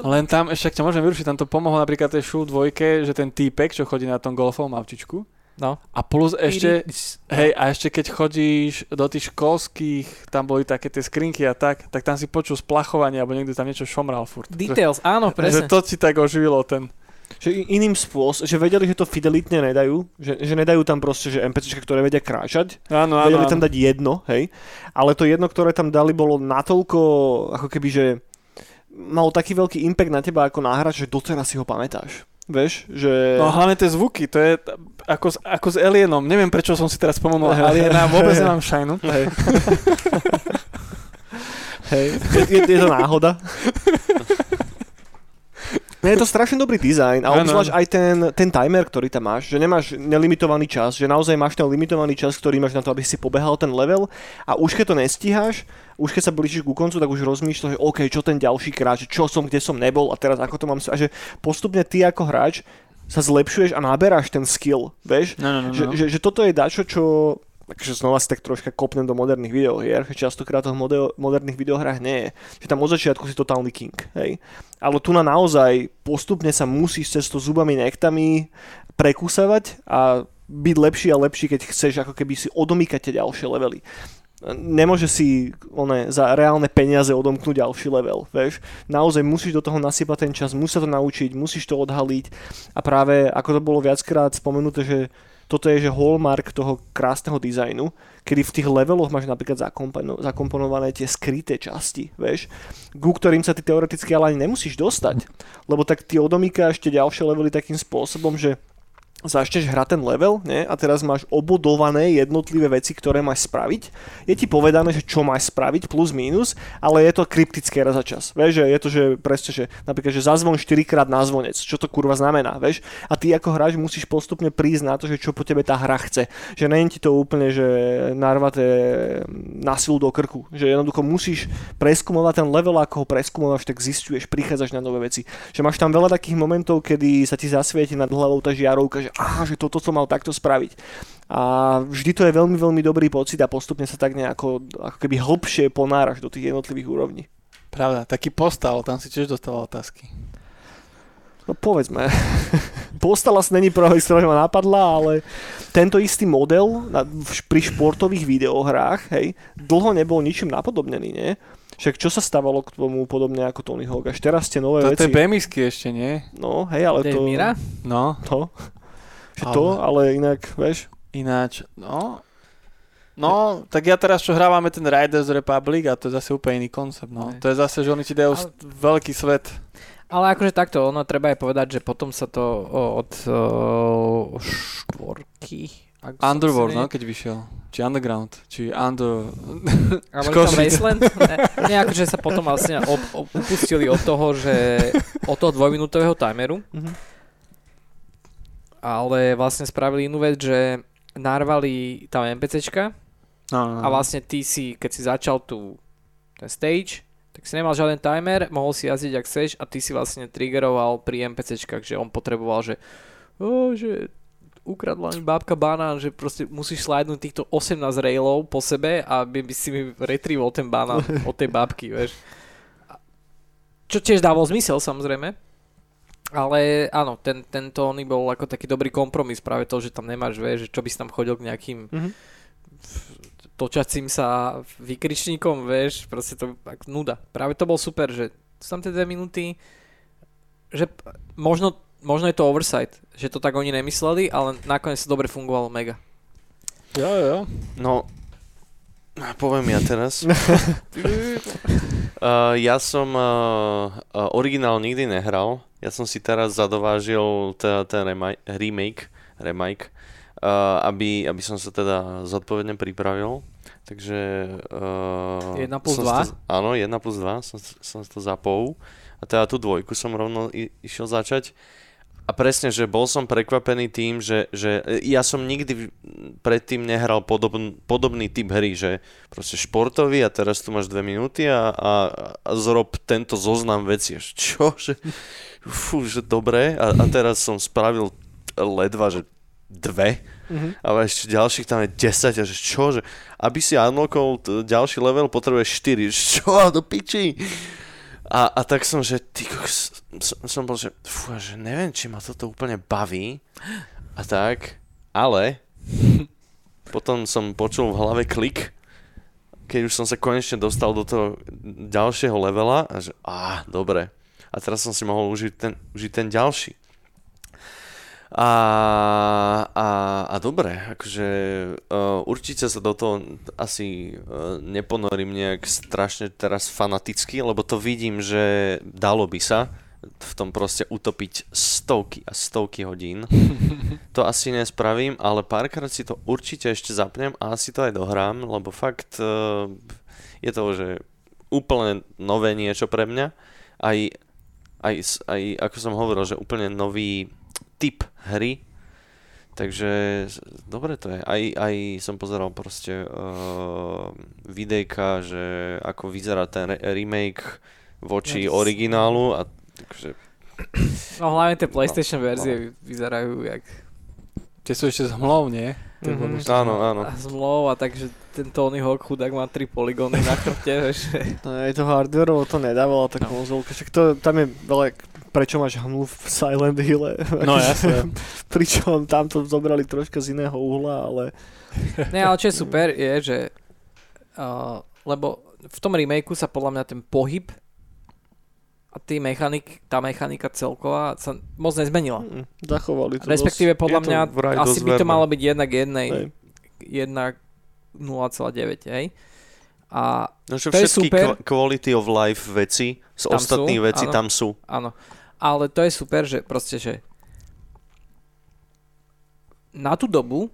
Speaker 2: Len tam, ešte ak ťa môžem vyrušiť, tam to pomohlo napríklad tej Shul dvojke, že ten týpek, čo chodí na tom golfovom avčičku.
Speaker 3: No.
Speaker 2: A plus ešte, hej, a ešte keď chodíš do tých školských, tam boli také tie skrinky a tak, tak tam si počul splachovanie, alebo niekto tam niečo šomral furt.
Speaker 3: Details, áno,
Speaker 2: Že, že
Speaker 3: presne.
Speaker 2: to si tak oživilo ten.
Speaker 1: Že iným spôsobom, že vedeli, že to fidelitne nedajú, že, že nedajú tam proste, že NPCčka, ktoré vedia kráčať,
Speaker 2: Áno, áno,
Speaker 1: vedeli
Speaker 2: áno.
Speaker 1: tam dať jedno, hej, ale to jedno, ktoré tam dali, bolo natoľko, ako keby, že malo taký veľký impact na teba ako na hráč, že doteraz si ho pamätáš. Vieš, že...
Speaker 2: No hlavne tie zvuky, to je ako, s- ako s Alienom. Neviem, prečo som si teraz spomenul <laughs> Aliena, vôbec nemám šajnu. <laughs>
Speaker 1: Hej. <laughs> Hej, je, je, je to náhoda. No je to strašne dobrý dizajn a obzvlášť aj ten, ten timer, ktorý tam máš, že nemáš nelimitovaný čas, že naozaj máš ten limitovaný čas, ktorý máš na to, aby si pobehal ten level a už keď to nestíhaš, už keď sa blížiš ku koncu, tak už rozmýšľaš, že OK, čo ten ďalší krát, že čo som, kde som nebol a teraz ako to mám, a že postupne ty ako hráč sa zlepšuješ a naberáš ten skill, vieš?
Speaker 2: No, no, no,
Speaker 1: Že,
Speaker 2: no.
Speaker 1: že, že toto je dačo, čo takže znova si tak troška kopnem do moderných videohier, že častokrát to v mode- moderných videohrách nie je. Že tam od začiatku si totálny king, hej. Ale tu na naozaj postupne sa musíš cez to zubami nektami prekúsavať a byť lepší a lepší, keď chceš ako keby si odomýkať tie ďalšie levely. Nemôže si one, za reálne peniaze odomknúť ďalší level, vieš. Naozaj musíš do toho nasypať ten čas, musíš to naučiť, musíš to odhaliť a práve ako to bolo viackrát spomenuté, že toto je že hallmark toho krásneho dizajnu, kedy v tých leveloch máš napríklad zakompono- zakomponované tie skryté časti, vieš, ku ktorým sa ty teoreticky ale ani nemusíš dostať, lebo tak ty odomýkáš tie ďalšie levely takým spôsobom, že začneš hrať ten level ne? a teraz máš obodované jednotlivé veci, ktoré máš spraviť. Je ti povedané, že čo máš spraviť, plus minus, ale je to kryptické raz za čas. Vieš, že je to, že presne, že napríklad, že zazvon 4 krát na zvonec, čo to kurva znamená, vieš? A ty ako hráč musíš postupne prísť na to, že čo po tebe tá hra chce. Že nie je ti to úplne, že narvaté na silu do krku. Že jednoducho musíš preskúmovať ten level, ako ho preskúmovaš, tak zistuješ, prichádzaš na nové veci. Že máš tam veľa takých momentov, kedy sa ti zasvieti nad hlavou tá žiarovka, že aha, že toto som mal takto spraviť. A vždy to je veľmi, veľmi dobrý pocit a postupne sa tak nejako ako keby hlbšie ponáraš do tých jednotlivých úrovní.
Speaker 2: Pravda, taký postal, tam si tiež dostával otázky.
Speaker 1: No povedzme. <laughs> Postala asi není prvá vec, ktorá ma napadla, ale tento istý model na, v, pri športových videohrách, hej, dlho nebol ničím napodobnený, nie? Však čo sa stávalo k tomu podobne ako Tony Hawk? Až teraz tie nové
Speaker 2: To
Speaker 1: veci.
Speaker 2: je BMXky ešte, nie?
Speaker 1: No, hej, ale to...
Speaker 3: Mira?
Speaker 2: No,
Speaker 1: To, že to, ale inak, vieš,
Speaker 2: ináč, no... No, tak ja teraz, čo hrávame ten Riders Republic a to je zase úplne iný koncept, no.
Speaker 3: Hej.
Speaker 2: To je zase, že oni ti dajú
Speaker 3: Ale-
Speaker 2: veľký svet.
Speaker 3: Ale akože takto, ono treba aj povedať, že potom sa to o, od o, štvorky...
Speaker 2: Underworld,
Speaker 3: si
Speaker 2: no,
Speaker 3: ne-
Speaker 2: keď vyšiel. Či Underground, či Under...
Speaker 3: A boli <laughs> tam. Wasteland? Ne, nie, akože sa potom vlastne op, op, upustili od toho, že od toho dvojminútového timeru,
Speaker 1: Mhm.
Speaker 3: Ale vlastne spravili inú vec, že narvali tam NPCčka
Speaker 2: No, no, no.
Speaker 3: a vlastne ty si, keď si začal tu ten stage, tak si nemal žiaden timer, mohol si jazdiť ak chceš a ty si vlastne triggeroval pri NPCčkách, že on potreboval, že, oh, že ukradla mi bábka banán, že proste musíš slajdnúť týchto 18 railov po sebe, aby by si mi retrievol ten banán od tej bábky, vieš. A- Čo tiež dával zmysel samozrejme, Ale áno, ten, ten Tony bol ako taký dobrý kompromis, práve to, že tam nemáš, vieš, že čo by si tam chodil k nejakým
Speaker 1: Mhm.
Speaker 3: točacím sa vykričníkom, vieš, proste to tak nuda. Práve to bol super, že sú tam tie dve minúty, že možno, možno je to oversight, že to tak oni nemysleli, ale nakoniec to dobre fungovalo mega.
Speaker 2: Jo, jo.
Speaker 4: No, poviem ja teraz. <laughs> <laughs> Uh, ja som uh, uh, originál nikdy nehral. Ja som si teraz zadovážil te- ten remi- remake, remake uh, aby, aby som sa teda zodpovedne pripravil. Takže... Uh,
Speaker 3: 1 plus
Speaker 4: som
Speaker 3: 2?
Speaker 4: si To, áno, 1 plus 2 som, som to zapol. A teda tú dvojku som rovno i, išiel začať. A presne, že bol som prekvapený tým, že, že ja som nikdy predtým nehral podobn, podobný typ hry, že proste športový a teraz tu máš dve minúty a, a, a zrob tento zoznam veci. Čo? Že, fú, že dobre. A, a teraz som spravil ledva, že dve.
Speaker 1: Mhm.
Speaker 4: A ešte ďalších tam je 10 a že čo, že aby si unlockol t- ďalší level potrebuješ 4, že čo, do piči. A, a tak som, že ty, som, som bol, že, fú, že neviem, či ma toto úplne baví a tak, ale <laughs> potom som počul v hlave klik, keď už som sa konečne dostal do toho ďalšieho levela a že, á, dobre. A teraz som si mohol užiť ten, užiť ten ďalší. A, a, a dobre, akože uh, určite sa do toho asi uh, neponorím nejak strašne teraz fanaticky, lebo to vidím, že dalo by sa v tom proste utopiť stovky a stovky hodín. <laughs> To asi nespravím, ale párkrát si to určite ešte zapnem a asi to aj dohrám, lebo fakt uh, je to, že úplne nové niečo pre mňa. Aj, aj, aj ako som hovoril, že úplne nový typ hry. Takže dobre to je. Aj, aj som pozeral proste uh, videjka, že ako vyzerá ten re- remake voči
Speaker 3: Yes.
Speaker 4: originálu a takže
Speaker 3: No hlavne tie PlayStation verzie vyzerajú jak
Speaker 2: Tie sú ešte z hmlov, nie?
Speaker 1: Mhm.
Speaker 2: bonusy.
Speaker 4: áno, áno.
Speaker 3: zmlov a takže ten Tony Hawk chudák má 3 poligóny na chrbte, <laughs> vieš.
Speaker 1: No, aj to hardwareovo to nedávala tá
Speaker 3: No.
Speaker 1: konzolka, však to, tam je veľa, prečo máš hmlu v Silent Hille.
Speaker 2: No jasne. <laughs>
Speaker 1: Pričom tam to zobrali troška z iného uhla, ale
Speaker 3: Ne, ale čo je super je, že uh, lebo v tom remakeu sa podľa mňa ten pohyb a tý mechanik, tá mechanika celková sa moc nezmenila.
Speaker 1: mm, zachovali to
Speaker 3: Respektíve podľa
Speaker 4: je to
Speaker 3: mňa asi
Speaker 4: dosť
Speaker 3: by to malo byť jednak jednej,
Speaker 1: Hej.
Speaker 3: jednak 0,9, hej. A
Speaker 4: No že
Speaker 3: To je
Speaker 4: všetky
Speaker 3: super.
Speaker 4: qu- quality of life veci z
Speaker 3: Tam
Speaker 4: ostatných
Speaker 3: sú,
Speaker 4: vecí
Speaker 3: áno.
Speaker 4: tam sú.
Speaker 3: áno. Ale to je super, že proste, že na tú dobu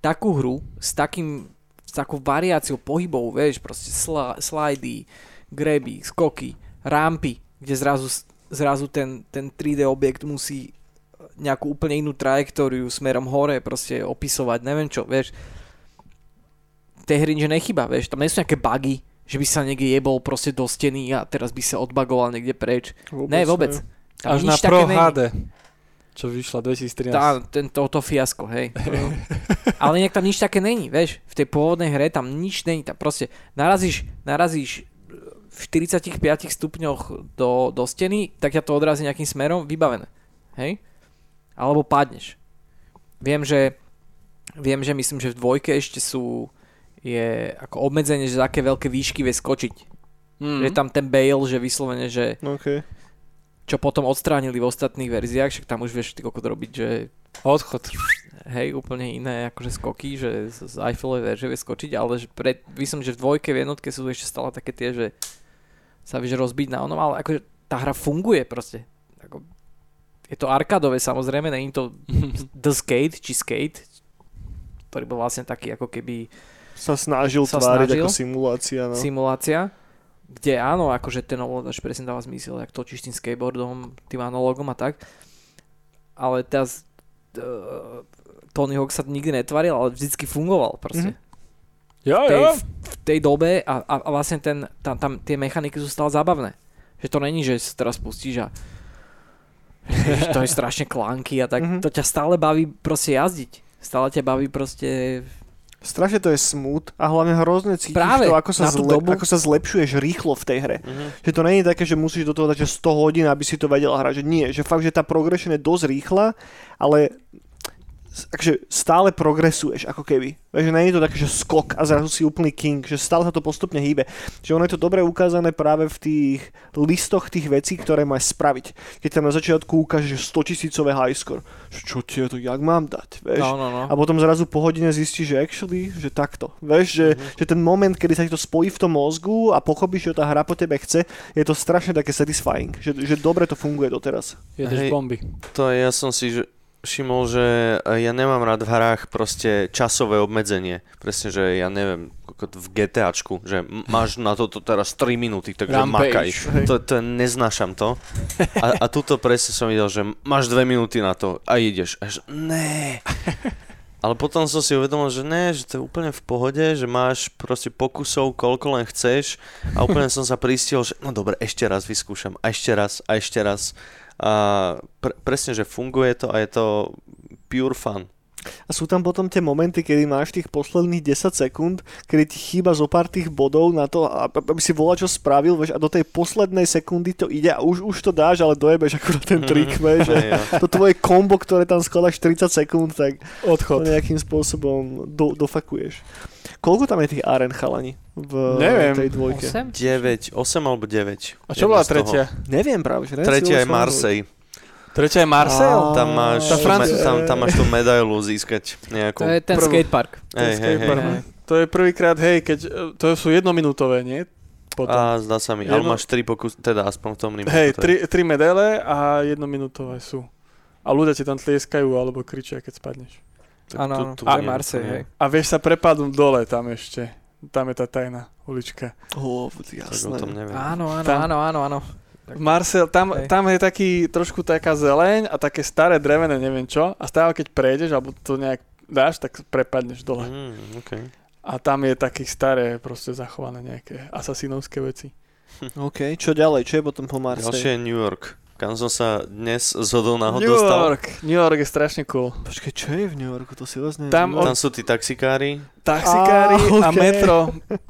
Speaker 3: takú hru s takým s takou variáciou pohybov, vieš, proste sla, slidy, greby, skoky, rampy, kde zrazu, zrazu ten, ten 3D objekt musí nejakú úplne inú trajektóriu smerom hore proste opisovať, neviem čo, vieš. Tej hry nič nechyba, vieš, tam nie sú nejaké bugy, že by sa niekde jebol proste do steny a teraz by sa odbagoval niekde preč.
Speaker 1: Vôbec,
Speaker 3: ne, vôbec. Tam
Speaker 2: Až na Pro. HD, čo vyšla 2013.
Speaker 3: Tá, ten, to, to fiasko, hej. Ale nejak tam nič také není, vieš. V tej pôvodnej hre tam nič není. Tam proste narazíš, narazíš v 45 stupňoch do, do steny, tak ťa to odrazí nejakým smerom, vybavené. Hej? Alebo padneš. Viem, že viem, že myslím, že v dvojke ešte sú je ako obmedzenie, že za aké veľké výšky vie skočiť.
Speaker 2: Mm.
Speaker 3: Je tam ten bail, že vyslovene, že
Speaker 1: okay.
Speaker 3: Čo potom odstránili v ostatných verziách, však tam už vieš ty kokot robiť, že
Speaker 2: Odchod.
Speaker 3: hej, úplne iné akože skoky, že z, Eiffelovej verže vie skočiť, ale že pred, myslím, že v dvojke, v jednotke sú ešte stále také tie, že sa vieš rozbiť na onom, ale akože tá hra funguje proste. Ako, je to arkádové samozrejme, není to <laughs> The Skate, či Skate, ktorý bol vlastne taký ako keby
Speaker 1: Sa snažil
Speaker 3: Sa
Speaker 1: tváriť
Speaker 3: snažil.
Speaker 1: ako simulácia, no.
Speaker 3: simulácia, kde áno, akože ten ovládač presne dáva zmysel, jak točíš tým skateboardom, tým analogom a tak. Ale teraz uh, Tony Hawk sa nikdy netvaril, ale vždycky fungoval proste.
Speaker 2: Jo,
Speaker 3: v, tej,
Speaker 2: jo.
Speaker 3: v tej dobe a, a, a vlastne ten, tam, tam tie mechaniky sú stále zábavné. Že to není, že sa teraz pustíš a <laughs> to je strašne klanky a tak.
Speaker 1: Mhm.
Speaker 3: To ťa stále baví proste jazdiť. Stále ťa baví proste
Speaker 1: Strašne to je smooth a hlavne hrozne cítiš
Speaker 3: Práve,
Speaker 1: to, ako sa, zle,
Speaker 3: dobu.
Speaker 1: ako sa zlepšuješ rýchlo v tej hre.
Speaker 4: Mhm.
Speaker 1: Že to nie je také, že musíš do toho dať že 100 hodín, aby si to vedel hrať. Že nie, že fakt, že tá progression je dosť rýchla, ale akože stále progresuješ, ako keby. Vieš, že nie je to také, že skok a zrazu si úplný king, že stále sa to postupne hýbe. Že ono je to dobre ukázané práve v tých listoch tých vecí, ktoré máš spraviť. Keď tam na začiatku ukáže, že 100 tisícové high score. Že čo ti to, jak mám dať, vieš?
Speaker 3: No, no, no.
Speaker 1: A potom zrazu po hodine zistíš, že actually, že takto. Vieš, že,
Speaker 3: Mhm.
Speaker 1: že ten moment, kedy sa ti to spojí v tom mozgu a pochopíš, že tá hra po tebe chce, je to strašne také satisfying. Že, že dobre to funguje doteraz.
Speaker 2: Jedeš
Speaker 4: Hej.
Speaker 2: bomby.
Speaker 4: To ja som si že všimol, že ja nemám rád v hrách proste časové obmedzenie. Presne, že ja neviem, v GTAčku, že máš na toto teraz 3 minúty, takže
Speaker 2: Rampage.
Speaker 4: makaj.
Speaker 1: Hej.
Speaker 4: To, to neznášam to. A, a tuto presne som videl, že máš 2 minúty na to a ideš. A že, ne. <laughs> Ale potom som si uvedomil, že ne, že to je úplne v pohode, že máš proste pokusov, koľko len chceš a úplne som sa pristihol, že no dobre, ešte raz vyskúšam, a ešte raz, a ešte raz. A pre, presne, že funguje to a je to pure fun.
Speaker 1: A sú tam potom tie momenty, kedy máš tých posledných 10 sekúnd, kedy ti chýba zo pár tých bodov na to, aby si volá čo spravil, vieš, a do tej poslednej sekundy to ide a už, už to dáš, ale dojebeš akurát ten trik, vieš, že
Speaker 4: Hej, jo.
Speaker 1: to tvoje kombo, ktoré tam skladáš 30 sekúnd, tak to
Speaker 2: Odchod.
Speaker 1: nejakým spôsobom do, dofakuješ. Koľko tam je tých aren chalani v
Speaker 2: Neviem.
Speaker 1: tej dvojke?
Speaker 3: 8?
Speaker 4: 9, 8 alebo 9.
Speaker 2: A čo bola tretia?
Speaker 1: Neviem práve, že
Speaker 4: Tretia je
Speaker 1: osvojiť.
Speaker 4: Marseille.
Speaker 2: Tretia je Marseille?
Speaker 4: Tam máš,
Speaker 2: Tá
Speaker 4: tú
Speaker 2: Francúz-
Speaker 4: me, tam, tam máš tú medailu získať nejakú.
Speaker 3: To je ten
Speaker 2: Prvú.
Speaker 3: skatepark.
Speaker 2: To je
Speaker 4: Hej, hej, hej.
Speaker 2: skatepark, hej. To je prvýkrát, hej, keď, e, to sú jednominútové, nie? Potom.
Speaker 4: A zdá sa mi, ale
Speaker 2: Jedno-
Speaker 4: máš 3 pokus, teda aspoň v tom rímku
Speaker 2: Hej, tri, tri medaile a jednominútové sú. A ľudia ti tam tlieskajú alebo kričia, keď spadneš.
Speaker 3: Áno, áno,
Speaker 4: nie,
Speaker 3: Marseille, hej.
Speaker 2: A vieš sa prepadnúť dole tam ešte. Tam je tá tajná ulička.
Speaker 1: Ó,
Speaker 4: Tak o
Speaker 1: jasné.
Speaker 4: tom neviem.
Speaker 3: Áno, áno,
Speaker 2: Tam-
Speaker 3: áno, áno, áno.
Speaker 2: Marcel, tam,
Speaker 3: Hej.
Speaker 2: tam je taký trošku taká zeleň a také staré drevené, neviem čo. A stále keď prejdeš, alebo to nejak dáš, tak prepadneš dole.
Speaker 4: Mm, okay.
Speaker 2: A tam je také staré, proste zachované nejaké asasínovské veci. <laughs>
Speaker 1: OK, čo ďalej? Čo je potom po Marseille?
Speaker 4: Ďalšie je New York, kam som sa dnes z hodou náhod
Speaker 2: New
Speaker 4: dostal.
Speaker 2: York, New York je strašne cool.
Speaker 1: Počkej, čo je v New Yorku? To si vlastne...
Speaker 2: Tam
Speaker 4: Tam sú tí taxikári.
Speaker 2: Taxikári
Speaker 1: Á,
Speaker 2: a
Speaker 1: okej.
Speaker 2: metro.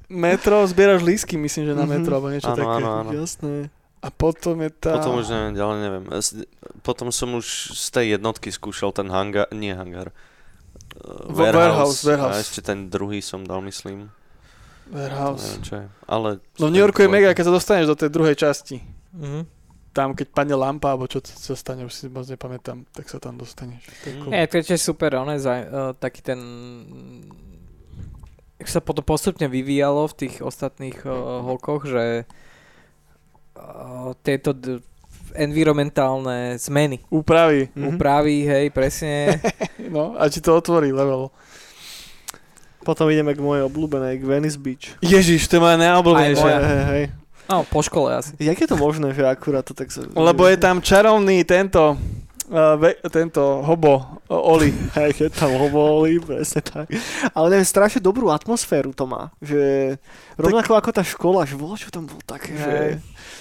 Speaker 2: Metro, zbieraš lísky, myslím, že na
Speaker 1: Mhm.
Speaker 2: metro, alebo niečo
Speaker 4: Áno,
Speaker 2: také.
Speaker 4: áno, áno.
Speaker 1: Jasné.
Speaker 2: A potom je tá...
Speaker 4: Potom už neviem, ďalej neviem. Potom som už z tej jednotky skúšal ten hangar, nie hangar. uh,
Speaker 2: V- warehouse, warehouse.
Speaker 4: A ešte ten druhý som dal, myslím.
Speaker 2: Warehouse.
Speaker 4: neviem, čo je. Ale...
Speaker 2: No v New Yorku je mega, keď sa dostaneš do tej druhej časti.
Speaker 3: Mhm.
Speaker 2: Tam, keď padne lampa, alebo čo sa stane, už si moc nepamätám, tak sa tam dostaneš. Cool.
Speaker 3: Je, to je tiež super, on je za, uh, taký ten... Jak sa potom postupne vyvíjalo v tých ostatných uh, hokoch, že tieto d- environmentálne zmeny,
Speaker 2: Úpravy.
Speaker 1: Mhm.
Speaker 3: úpravy, hej, presne. <laughs>
Speaker 2: No, a ti to otvorí level.
Speaker 1: Potom ideme k mojej obľúbenej, k Venice Beach.
Speaker 2: Ježiš, to je moja
Speaker 3: Aj
Speaker 2: najobľúbenejšia.
Speaker 3: moja.
Speaker 1: Hej, hej.
Speaker 3: No, po škole asi.
Speaker 1: Jak je to možné, že akurát to tak sa...
Speaker 2: Lebo je tam čarovný tento, uh, ve, tento hobo, uh, Oli. <laughs>
Speaker 1: Hej, je tam hovolí, presne tak. Ale neviem, strašne dobrú atmosféru to má. Že rovnako ako tá škola, že bolo, čo tam bolo také, že...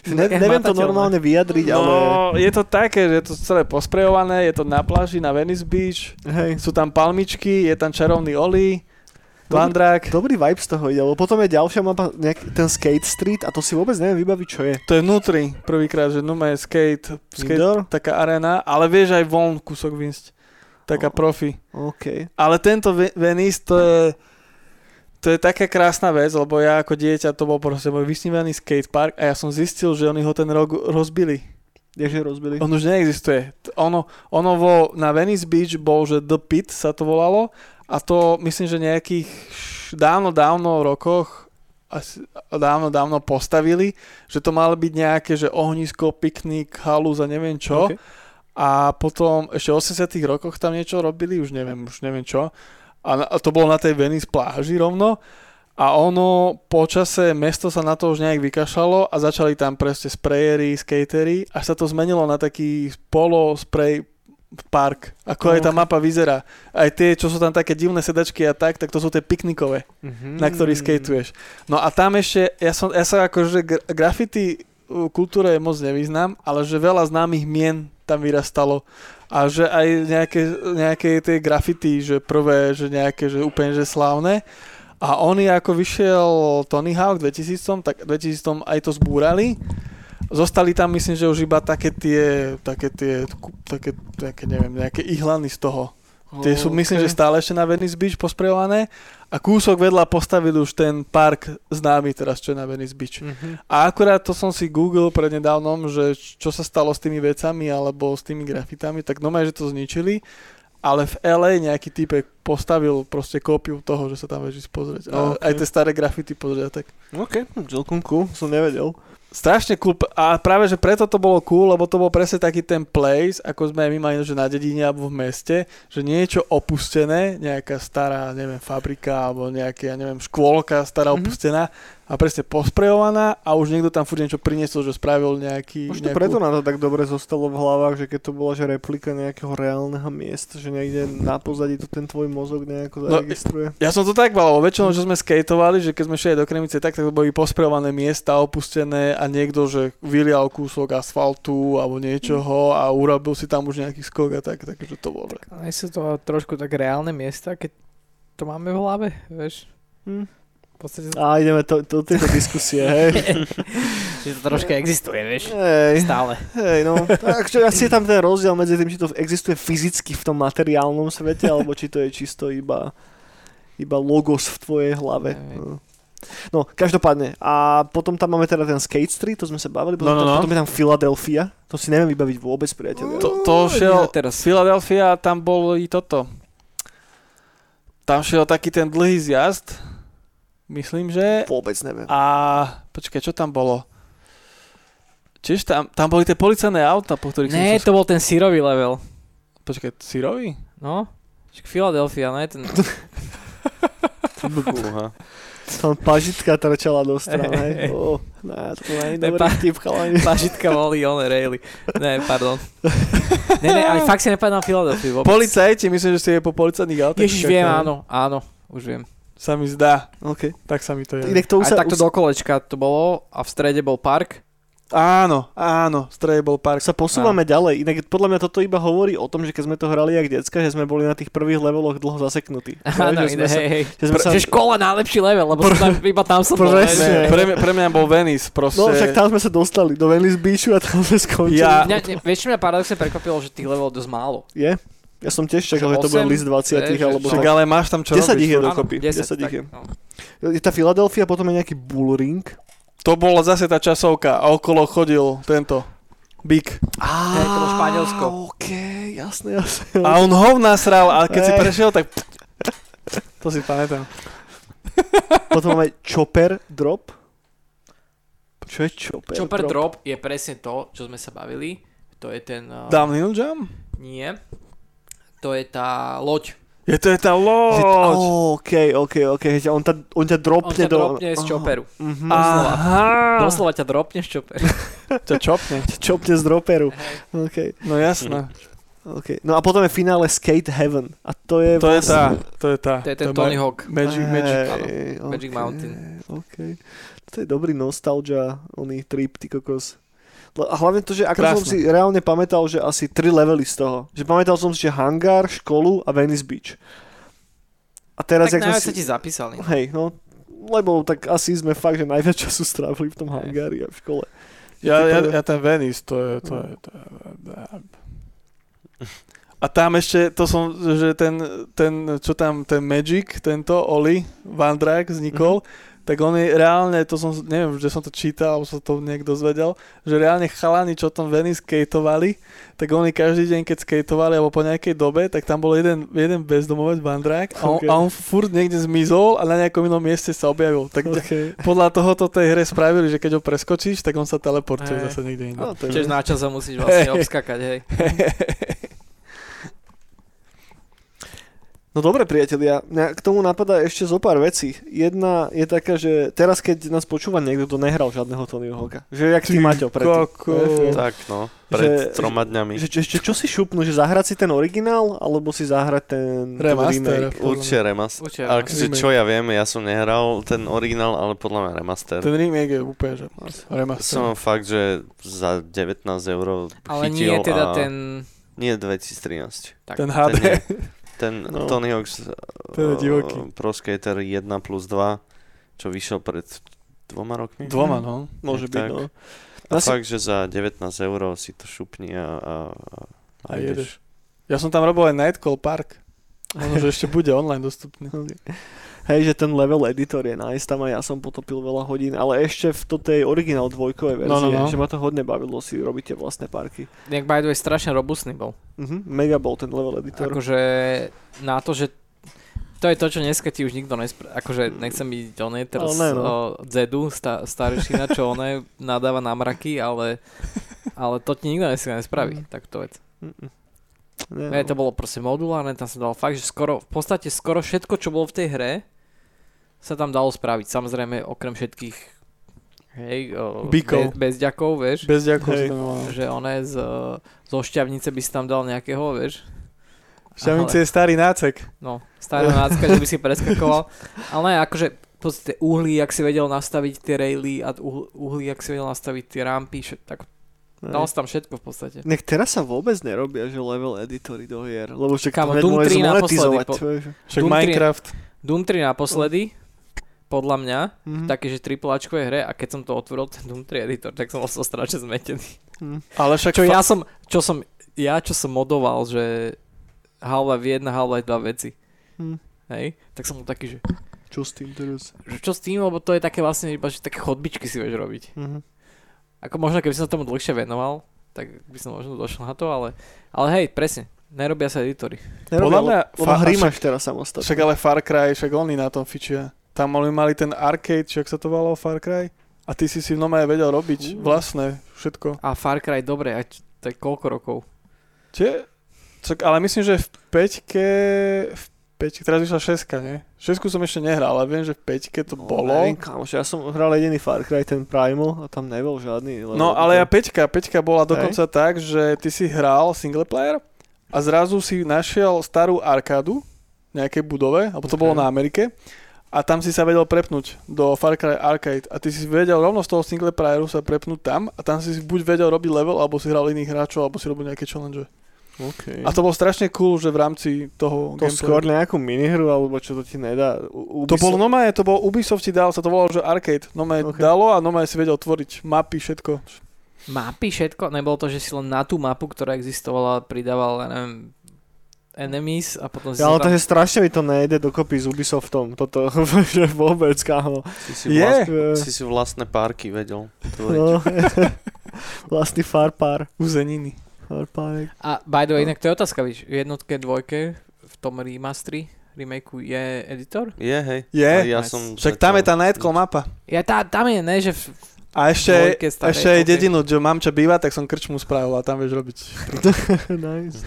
Speaker 1: Ne, neviem to normálne vyjadriť, ale...
Speaker 2: No, je to také, že je to celé posprejované, je to na pláži, na Venice Beach,
Speaker 1: Hej,
Speaker 2: sú tam palmičky, je tam čarovný Oli,
Speaker 1: Dobrý-
Speaker 2: Vandrák.
Speaker 1: dobrý vibe z toho ide, lebo potom je ďalšia mapa, nejak, ten Skate Street a to si vôbec neviem vybaviť, čo je.
Speaker 2: To je vnútri, prvýkrát, že numa je skate, skate
Speaker 1: Indoor?
Speaker 2: taká arena, ale vieš aj von kúsok výjsť. Taká
Speaker 1: Oh.
Speaker 2: profi.
Speaker 1: OK.
Speaker 2: Ale tento Ve- Venice, to je, to je taká krásna vec, lebo ja ako dieťa to bol proste môj vysnívaný skatepark a ja som zistil, že oni ho ten rok rozbili.
Speaker 1: Kdeže rozbili?
Speaker 2: On už neexistuje. Ono, ono vo, na Venice Beach bol, že The Pit sa to volalo a to myslím, že nejakých dávno, dávno rokoch asi, dávno, dávno postavili, že to malo byť nejaké, že ohnisko, piknik, halúz a neviem čo.
Speaker 1: OK.
Speaker 2: A potom ešte v 80 rokoch tam niečo robili, už neviem, už neviem čo. A, to bolo na tej Venice pláži rovno. A ono počase mesto sa na to už nejak vykašľalo a začali tam proste sprayery, skatery, až sa to zmenilo na taký polo spray park. Ako aj tá mapa vyzerá. Aj tie, čo sú tam také divné sedačky a tak, tak to sú tie piknikové
Speaker 1: Mhm.
Speaker 2: na ktorý skateuješ. No a tam ešte, ja, som, ja sa akože gra- graffiti kultúre moc nevyznám, ale že veľa známych mien tam vyrastalo a že aj nejaké, nejaké tie graffiti, že prvé, že nejaké, že úplne, že slávne. A oni ako vyšiel Tony Hawk 2000, tak 2000 aj to zbúrali. Zostali tam, myslím, že už iba také tie, také tie, také, také neviem, nejaké ihlany z toho. Tie sú, myslím, že stále ešte na Venice Beach posprejované a kúsok vedľa postavili už ten park známy teraz, čo je na Venice Beach.
Speaker 1: Mhm.
Speaker 2: A akurát to som si googlil prednedávnom, že čo sa stalo s tými vecami alebo s tými grafitami, tak normálne, že to zničili, ale v LA nejaký typek postavil proste kópiu toho, že sa tam ísť pozrieť. A
Speaker 1: Ok.
Speaker 2: aj tie staré grafity pozrieť. Tak.
Speaker 1: OK, celkom cool, som nevedel.
Speaker 2: Strašne cool. A práve, že preto to bolo cool, lebo to bol presne taký ten place, ako sme my mali, že na dedine alebo v meste, že niečo opustené, nejaká stará, neviem, fabrika alebo nejaká, ja neviem, škôlka stará
Speaker 1: Mhm.
Speaker 2: opustená a presne posprejovaná a už niekto tam furt niečo priniesol, že spravil nejaký...
Speaker 1: Možno
Speaker 2: nejakú...
Speaker 1: preto nám to tak dobre zostalo v hlavách, že keď to bola že replika nejakého reálneho miesta, že niekde na pozadí to ten tvoj mozog nejako
Speaker 2: No,
Speaker 1: zaregistruje.
Speaker 2: Ja som to tak mal, lebo väčšinou, že sme skateovali, že keď sme šli do Kremice, tak, tak to boli posprejované miesta opustené a niekto, že vylial kúsok asfaltu alebo niečoho a urobil si tam už nejaký skok a tak, takže to bolo.
Speaker 3: Ale sú to trošku tak reálne miesta, keď to máme v hlave, vieš.
Speaker 1: Hm.
Speaker 3: Podstate,
Speaker 1: A ideme to, do tejto diskusie, hej. <laughs>
Speaker 3: že to troška existuje, vieš.
Speaker 1: hej,
Speaker 3: Stále.
Speaker 1: hej, no. Takže asi je tam ten rozdiel medzi tým, či to existuje fyzicky v tom materiálnom svete, alebo či to je čisto iba, iba logos v tvojej hlave. No. No, každopádne. A potom tam máme teda ten Skate Street, to sme sa bavili, potom,
Speaker 2: No, no, no.
Speaker 1: potom je tam Philadelphia, to si neviem vybaviť vôbec, priateľ.
Speaker 2: To, to
Speaker 3: Ja
Speaker 2: šiel,
Speaker 3: teraz.
Speaker 2: Philadelphia, tam bol i toto. Tam šiel taký ten dlhý zjazd, myslím, že.
Speaker 1: Vôbec neviem.
Speaker 2: A počkaj, čo tam bolo? Čiže tam, tam boli tie policajné auta, po ktorých
Speaker 3: Ne,
Speaker 2: som...
Speaker 3: to bol ten sírový level.
Speaker 2: Počkaj, sírový?
Speaker 3: No, Však Philadelphia, ne? Ten...
Speaker 4: Fúha.
Speaker 1: Tam pažitka trčala do strany. Oh, ne, to je dobrý
Speaker 3: pa-
Speaker 1: vtip, chalani.
Speaker 3: Pažitka boli one raily. Ne, pardon. Ne, ne, ale fakt si nepamätám Philadelphia vôbec.
Speaker 2: Policajti, myslím, že si je po policajných autách.
Speaker 3: Ježiš, viem, áno, áno, už viem.
Speaker 2: Sa mi zdá,
Speaker 1: OK.
Speaker 2: tak sa mi to je.
Speaker 1: Inak to už
Speaker 3: Aj
Speaker 1: sa...
Speaker 3: takto
Speaker 1: už
Speaker 3: do kolečka to bolo a v strede bol park.
Speaker 2: Áno, áno, Stray bol park.
Speaker 1: sa posúvame ďalej. Inak podľa mňa toto iba hovorí o tom, že keď sme to hrali jak decka, že sme boli na tých prvých leveloch dlho zaseknutí. <laughs>
Speaker 3: Áno,
Speaker 1: že sme sa,
Speaker 3: hej, hej.
Speaker 1: že sme sa,
Speaker 3: Že škola najlepší level, lebo som tam, iba tam som bol.
Speaker 1: Presne.
Speaker 2: Pre, mňa, pre mňa bol Venice, proste.
Speaker 1: no však tam sme sa dostali do Venice Beachu a tam sme skončili.
Speaker 2: Ja-
Speaker 3: Mňa, ne, vieš, čo mňa paradoxne prekvapilo, že tých levelov dosť málo.
Speaker 1: Je? Ja som tiež čakal, že to bude list 20
Speaker 3: Vieš,
Speaker 1: alebo
Speaker 2: Však
Speaker 1: tak.
Speaker 2: ale máš tam čo
Speaker 1: 10
Speaker 2: robiť.
Speaker 1: ich je dokopy. 10 ich
Speaker 3: tak,
Speaker 1: je.
Speaker 3: no.
Speaker 1: Je tá Philadelphia, potom je nejaký Bull Ring.
Speaker 2: To bola zase tá časovka a okolo chodil tento Big.
Speaker 1: Á,
Speaker 3: to Španielsko.
Speaker 1: OK, jasné, jasné.
Speaker 2: A on ho nasral a keď si prešiel, tak... To si pamätám.
Speaker 1: Potom máme Chopper Drop. Čo je Chopper,
Speaker 3: Chopper drop je presne to, čo sme sa bavili. To je ten... Uh,
Speaker 2: Downhill jump?
Speaker 3: Nie. To je tá loď.
Speaker 2: Je to je tá loď.
Speaker 1: Oh, OK, OK, OK. On, ta, on ťa
Speaker 3: On
Speaker 1: dropne
Speaker 3: ťa
Speaker 1: do...
Speaker 3: dropne z chopperu.
Speaker 1: Mhm.
Speaker 3: doslova.
Speaker 2: Aha.
Speaker 3: Doslova ťa dropne z chopperu. <laughs>
Speaker 2: Ťa čopne.
Speaker 1: Čopne z droperu. OK,
Speaker 2: No jasné.
Speaker 1: OK. No a potom je finále Skate Heaven. A to je
Speaker 2: To je
Speaker 1: vlastne...
Speaker 2: tá. To je tá.
Speaker 3: To je ten
Speaker 2: ma-
Speaker 3: Tony Hawk.
Speaker 2: Magic, Magic.
Speaker 3: áno.
Speaker 1: Hej,
Speaker 3: Magic Mountain.
Speaker 1: OK. To je dobrý nostalgia, oný trip, ty kokos. Le- A hlavne to, že ako som si reálne pamätal, že asi tri levely z toho. Že pamätal som si, že hangár, školu a Venice Beach. A teraz,
Speaker 3: Tak
Speaker 1: jak
Speaker 3: najviac
Speaker 1: si...
Speaker 3: sa ti zapísali.
Speaker 1: Hej, no, lebo tak asi sme fakt, že najviac času strávili v tom hangári a v škole.
Speaker 2: Ja, ja, ja ten Venice, to je, to je, to je, a tam ešte, to som, že ten, ten, čo tam, ten Magic, tento Oli Van Drak vznikol, tak on je reálne, to som, neviem, že som to čítal, alebo som to niekto zvedel, že reálne chalani, čo tam Venice skateovali, tak oni každý deň, keď skateovali, alebo po nejakej dobe, tak tam bol jeden, jeden bezdomovec Van Drak a on,
Speaker 1: Ok.
Speaker 2: a on furt niekde zmizol a na nejakom inom mieste sa objavil. Tak
Speaker 1: Okay. <laughs>
Speaker 2: podľa tohoto tej hre spravili, že keď ho preskočíš, tak on sa teleportuje
Speaker 3: Hej.
Speaker 2: zase niekde inde.
Speaker 1: No,
Speaker 3: Čiže na čas sa musíš vlastne <laughs>
Speaker 2: Hej.
Speaker 3: obskakať, <laughs> hej.
Speaker 1: No dobre, priatelia, k tomu napadá ešte zo pár vecí. Jedna je taká, že teraz, keď nás počúva niekto, kto nehral žiadneho Tonyho Hawka, že jak ty, Maťo, predtým.
Speaker 2: Koko.
Speaker 4: Tak no, pred
Speaker 1: Že-
Speaker 4: troma dňami.
Speaker 1: Že, že, že, čo si šupnú, že zahrať si ten originál, alebo si zahrať ten, ten
Speaker 2: Remaster.
Speaker 1: remake?
Speaker 4: Určite remaster.
Speaker 3: Určite
Speaker 4: Ale
Speaker 3: remaster.
Speaker 4: čo ja viem, ja som nehral ten originál, ale podľa mňa remaster.
Speaker 2: Ten remake je úplne, že remaster.
Speaker 4: Som fakt, že za 19 eur
Speaker 3: Ale nie teda
Speaker 4: a...
Speaker 3: ten...
Speaker 4: Nie 2013.
Speaker 3: Tak,
Speaker 2: Ten HD.
Speaker 4: nie. <laughs> Ten
Speaker 1: No.
Speaker 4: Tony Hawk's
Speaker 2: Ten
Speaker 4: uh,
Speaker 2: divoký.
Speaker 4: Pro Skater 1 plus 2, čo vyšiel pred dvoma rokmi.
Speaker 2: Dvoma, no.
Speaker 1: Môže byť,
Speaker 4: Tak.
Speaker 1: no.
Speaker 4: A
Speaker 1: Asi-
Speaker 4: fakt, že za 19 eur si to šupni a, a, a,
Speaker 2: A jedeš. Ja som tam robil aj Nightcall Park. Možno, že ešte bude online dostupný.
Speaker 1: Hej, že ten level editor je nice, tam aj ja som potopil veľa hodín, ale ešte v to tej originál dvojkovej verzie,
Speaker 2: No, no, no.
Speaker 1: že ma to hodne bavilo si robiť tie vlastné parky.
Speaker 3: nejak by the way strašne robustný bol.
Speaker 1: Mhm, mega bol ten level editor.
Speaker 3: Akože na to, že to je to, čo dneska ti už nikto nespra... Akože nechcem byť on je teraz
Speaker 1: ne, no.
Speaker 3: o, Zedu, sta, staršina, čo on nadáva na mraky, ale, ale to ti nikto dneska nespraví,
Speaker 1: Mm.
Speaker 3: tak to vec.
Speaker 1: Mm-mm.
Speaker 3: Ne,
Speaker 1: no.
Speaker 3: to bolo proste modulárne, tam sa dalo fakt, že skoro, v podstate skoro všetko, čo bolo v tej hre, sa tam dalo spraviť. Samozrejme, okrem všetkých hej, o,
Speaker 2: Bíkov.
Speaker 3: Be, bezďakov, vieš,
Speaker 2: Bez ďakov
Speaker 1: Hej.
Speaker 3: že one z, zo šťavnice by si tam dal nejakého, vieš.
Speaker 2: Šťavnice je starý nácek.
Speaker 3: No, starého nácka, že by si preskakoval. Ale ne, akože v podstate uhlí, ak si vedel nastaviť tie raily a uhl- uhlí, ak si vedel nastaviť tie rampy, všet, tak dal si tam všetko v podstate.
Speaker 1: Nech teraz sa vôbec nerobia, že level editory do hier, lebo však
Speaker 3: Kámo,
Speaker 1: to
Speaker 3: Doom
Speaker 1: môže
Speaker 3: 3 naposledy po-.
Speaker 2: Však
Speaker 3: Doom
Speaker 2: Minecraft.
Speaker 3: Doom 3 naposledy, podľa mňa,
Speaker 1: Mhm.
Speaker 3: také, že tripláčkové hre a keď som to otvoril, ten Doom 3 editor, tak som bol so strašne zmetený.
Speaker 1: Mhm.
Speaker 2: Ale však
Speaker 3: Čo
Speaker 2: fa-
Speaker 3: ja som, čo som, ja čo som modoval, že Half-Life 1, Half-Life 2 veci.
Speaker 1: Hm.
Speaker 3: Hej, tak som bol taký, že,
Speaker 1: Čo s tým teraz?
Speaker 3: že čo s tým, lebo to je také vlastne iba, že také chodbičky si vieš robiť.
Speaker 1: Mhm.
Speaker 3: Ako možno keby som sa tomu dlhšie venoval, tak by som možno došiel na to, ale, ale hej, presne, nerobia sa editory.
Speaker 2: Podľa mňa
Speaker 1: lebo hry máš teraz samostatne.
Speaker 2: Však ale Far Cry, však oni na tom fičia. Tam mali, mali ten arcade, ak sa to volalo Far Cry? A ty si si v Nomade vedel robiť
Speaker 1: Uh.
Speaker 2: vlastné všetko.
Speaker 3: A Far Cry, dobre, a č- to je koľko rokov?
Speaker 2: Čiže, ale myslím, že v peťke, v peťke, teraz vyšla šeska, nie? Šesku som ešte nehral, ale viem, že v peťke to
Speaker 1: No,
Speaker 2: bolo.
Speaker 1: Neviem, kámoš, ja som hral jediný Far Cry, ten Primal, a tam nebol žiadny.
Speaker 2: No ale ja
Speaker 1: editor.
Speaker 2: peťka, peťka bola dokonca tak, že ty si hral single player a zrazu si našiel starú arkádu v nejakej budove, alebo to
Speaker 1: Ok.
Speaker 2: bolo na Amerike a tam si sa vedel prepnúť do Far Cry Arcade a ty si vedel rovno z toho single playeru sa prepnúť tam a tam si buď vedel robiť level, alebo si hral iných hráčov, alebo si robil nejaké challenge.
Speaker 1: Okay.
Speaker 2: A to bol strašne cool, že v rámci toho
Speaker 1: to skôr nejakú minihru, alebo čo to ti nedá. U,
Speaker 2: To bolo normálne, to bol Ubisoft ti dal, sa to volalo, že arcade. Normálne
Speaker 1: Ok.
Speaker 2: dalo a normálne si vedel tvoriť mapy, všetko.
Speaker 3: Mapy, všetko? Nebolo to, že si len na tú mapu, ktorá existovala, pridával, ja neviem, enemies a potom si
Speaker 1: Ja, ale to
Speaker 3: tam...
Speaker 1: je strašne mi to nejde dokopy s Ubisoftom. Toto, <laughs> že vôbec, kámo.
Speaker 4: Si si,
Speaker 2: Je.
Speaker 4: vlast, si si vlastné párky vedel tvoriť.
Speaker 1: No, <laughs> vlastný farpár.
Speaker 2: Uzeniny.
Speaker 1: Farpárek.
Speaker 3: A by the way,
Speaker 1: No.
Speaker 3: inak to je otázka, víš, v jednotke, dvojke, v tom remastri, remakeu je editor?
Speaker 4: Je, hej.
Speaker 2: Je.
Speaker 4: Ja
Speaker 3: Nice.
Speaker 4: som
Speaker 2: Však tam je tá Nightcall mapa.
Speaker 3: Ja, tá, tam je, ne, že v,
Speaker 2: A ešte, ešte aj dedinu, že mám čo býva, tak som krčmu spravil a tam vieš robiť. <laughs>
Speaker 1: nice.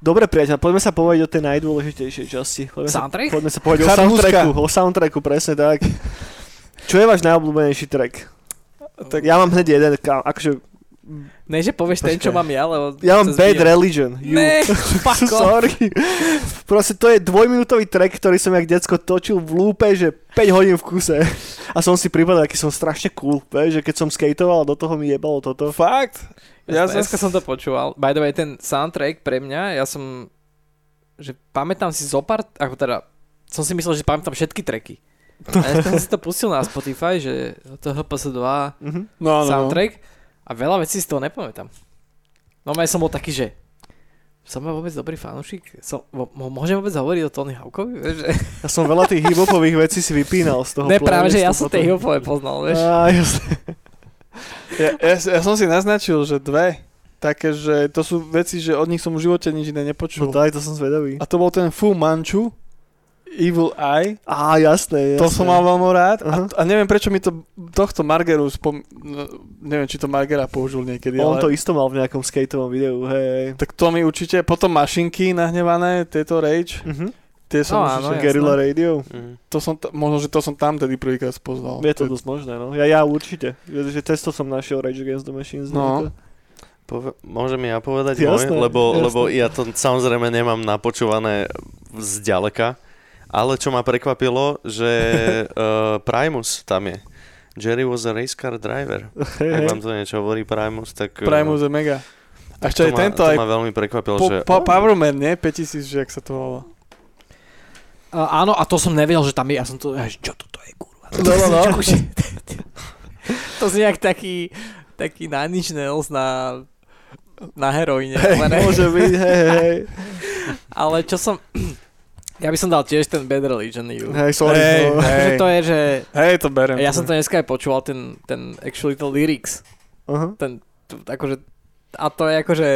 Speaker 1: Dobre, priateľ, poďme sa povedať o tej najdôležitejšej časti. Poďme sa,
Speaker 3: soundtrack?
Speaker 1: poďme sa povedať o
Speaker 2: Charmúzka.
Speaker 1: soundtracku. O soundtracku, presne tak. Čo je váš najobľúbenejší track?
Speaker 2: Tak
Speaker 1: Ja mám hneď jeden, akože,
Speaker 3: Ne, že povieš ten, čo mám ja, lebo...
Speaker 1: ja mám Bad
Speaker 3: zbíjam.
Speaker 1: Religion. You.
Speaker 3: Ne, <laughs> fuck off.
Speaker 1: Sorry. Proste to je dvojminútový track, ktorý som jak decko točil v lúpe, že 5 hodín v kuse. A som si pripadal, aký som strašne cool, vieš, že keď som skateoval, do toho mi jebalo toto.
Speaker 2: Fakt?
Speaker 3: Ja
Speaker 2: Ja
Speaker 3: dneska
Speaker 2: som...
Speaker 3: som to počúval. By the way, ten soundtrack pre mňa, ja som... Že pamätám si zopár... Ako teda... Som si myslel, že pamätám všetky tracky. <laughs> A dneska som si to pustil na Spotify, že to HPS 2
Speaker 1: Mhm.
Speaker 2: No, no, no.
Speaker 3: soundtrack a veľa vecí si z toho nepamätám. No ja som bol taký, že som ja vôbec dobrý fanúšik? Som, môžem vôbec hovoriť o Tony Hawkovi? Vieš, že...
Speaker 1: Ja som veľa tých hip-hopových vecí si vypínal z toho
Speaker 3: Ne, práve, že ja som tie hipové poznal, vieš.
Speaker 1: Á, jasne.
Speaker 2: Ja, ja, ja, som si naznačil, že dve. Také, že to sú veci, že od nich som v živote nič iné
Speaker 1: No
Speaker 2: nepočul.
Speaker 1: daj, to som zvedavý.
Speaker 2: A to bol ten Fu Manchu. Evil Eye.
Speaker 1: Á, jasné, jasné.
Speaker 2: To som mal veľmi rád. A,
Speaker 1: Aha.
Speaker 2: a neviem, prečo mi to tohto Margeru spom... no, neviem, či to Margera použil niekedy,
Speaker 1: On
Speaker 2: ale...
Speaker 1: to isto mal v nejakom skateovom videu, hej.
Speaker 2: Tak to mi určite... Potom mašinky nahnevané, tieto Rage.
Speaker 1: Mhm.
Speaker 2: Tie som
Speaker 3: No, áno.
Speaker 1: Guerrilla Radio.
Speaker 4: Mm.
Speaker 2: to som t- možno, že to som tam tedy prvýkrát spoznal.
Speaker 1: Je to dosť možné, no. Ja, ja určite. Že, že testo som našiel Rage Against the Machines.
Speaker 2: No.
Speaker 4: Pove- môžem ja povedať
Speaker 1: Jasné,
Speaker 4: môj? Lebo,
Speaker 1: jasné.
Speaker 4: lebo ja to samozrejme nemám napočúvané zďaleka. Ale čo ma prekvapilo, že uh, <laughs> Primus tam je. Jerry was a race car driver.
Speaker 1: Hej,
Speaker 4: Ak vám to niečo hovorí Primus, tak... eh,
Speaker 2: Primus je mega. A ešte aj
Speaker 4: ma,
Speaker 2: tento,
Speaker 4: to
Speaker 2: aj
Speaker 4: ma veľmi prekvapilo,
Speaker 2: po,
Speaker 4: že...
Speaker 2: po, Powerman, nie? 5000, že jak sa to volá.
Speaker 3: Uh, áno, a to som nevedel, že tam je. Ja som to, čo toto je, kurva.
Speaker 2: No, no, no. <laughs>
Speaker 3: to znie jak taký, taký Inch Nails na, na heroíne. ale, ne.
Speaker 1: Môže byť, hej, hej. <laughs>
Speaker 3: ale čo som... Ja by som dal tiež ten Bad Religion You.
Speaker 1: Hej, sorry.
Speaker 2: Hej,
Speaker 1: no.
Speaker 3: Že to je, že...
Speaker 2: Hej, to berem.
Speaker 3: Ja som to dneska aj počúval, ten, ten actually the lyrics.
Speaker 1: Aha.
Speaker 3: Ten, t- akože, a to je akože,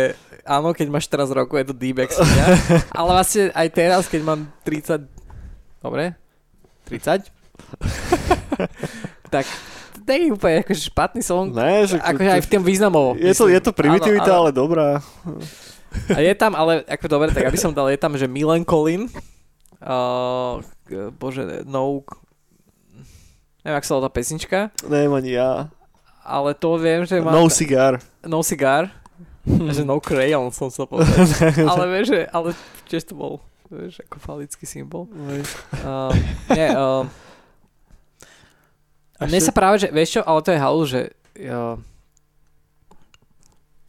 Speaker 3: áno, keď máš teraz roku, je to D-back <laughs> svinia, ale vlastne aj teraz, keď mám 30, dobre, 30, <laughs> tak to je úplne akože špatný song,
Speaker 1: Ne, že...
Speaker 3: akože aj v tom významovo.
Speaker 1: je to, je to primitivita,
Speaker 3: Áno, áno.
Speaker 1: ale dobrá.
Speaker 3: A je tam, ale ako dobre, tak aby som dal, je tam, že Milan Colin, uh, bože, no, neviem, ak sa volá tá pesnička,
Speaker 1: Neviem ani ja.
Speaker 3: ale to viem, že má...
Speaker 1: No cigar.
Speaker 3: no cigar, <laughs> že no crayon som sa povedal. <laughs> ale vieš, že, ale tiež to bol, vieš, ako falický symbol. Uh, nie, uh, mne sa práve, že, vieš čo, ale to je halu, že uh,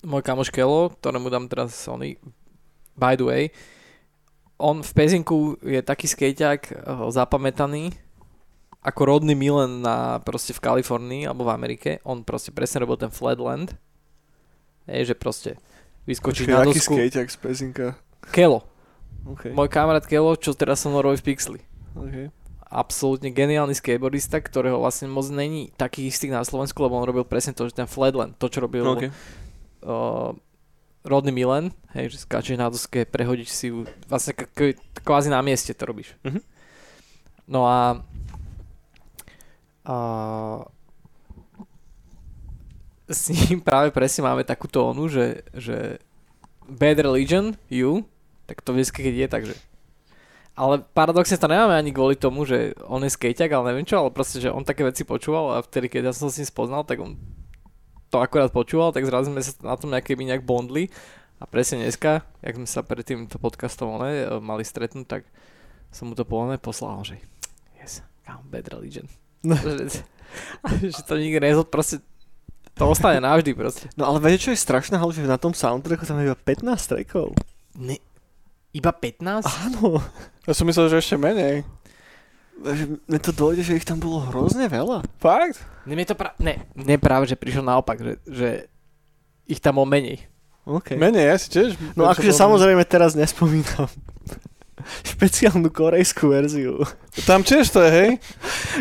Speaker 3: môj kamoš Kelo, ktorému dám teraz Sony, by the way, on v Pezinku je taký skejťak uh, zapamätaný, ako rodný Milan na, proste v Kalifornii alebo v Amerike. On proste presne robil ten Flatland. Je, že proste vyskočí
Speaker 1: Počkej,
Speaker 3: na
Speaker 1: aký
Speaker 3: dosku.
Speaker 1: skateak z pezinka.
Speaker 3: Kelo.
Speaker 1: Okay.
Speaker 3: Môj kamarát Kelo, čo teraz som robí v Pixli.
Speaker 1: Okay.
Speaker 3: Absolútne geniálny skateboardista, ktorého vlastne moc není takých istých na Slovensku, lebo on robil presne to, že ten Flatland, to čo robil
Speaker 1: Okay.
Speaker 3: uh, Rodný Milan, hej, že skáčeš na doske, prehodíš si ju, vlastne k- k- kvázi na mieste to robíš.
Speaker 1: Mhm.
Speaker 3: No a, a s ním práve presne máme takú tónu, že, že Bad Religion, you, tak to vždy, keď je, takže ale paradoxne to nemáme ani kvôli tomu, že on je skejťak, ale neviem čo, ale proste, že on také veci počúval a vtedy, keď ja som sa s ním spoznal, tak on to akorát počúval, tak zrazu sme sa na tom nejaké nejak bondli a presne dneska, jak sme sa pred týmto podcastom ne, mali stretnúť, tak som mu to povedané poslal, že yes, I'm bad religion.
Speaker 1: No. <laughs>
Speaker 3: že, že to nikdy nezod, proste to ostane navždy proste.
Speaker 1: No ale viete, čo je strašné, že na tom soundtracku tam je iba 15 trackov.
Speaker 3: Ne, iba 15?
Speaker 1: Áno.
Speaker 2: Ja som myslel, že ešte menej.
Speaker 1: Že Mne to dojde, že ich tam bolo hrozne veľa.
Speaker 2: Fakt?
Speaker 3: Ne, mne to pra- ne, ne práve, že prišiel naopak, že, že ich tam bol menej.
Speaker 1: Okay.
Speaker 2: Menej, ja si tiež...
Speaker 1: No akože samozrejme teraz nespomínam <laughs> špeciálnu korejskú verziu,
Speaker 2: Tam tiež to je, hej?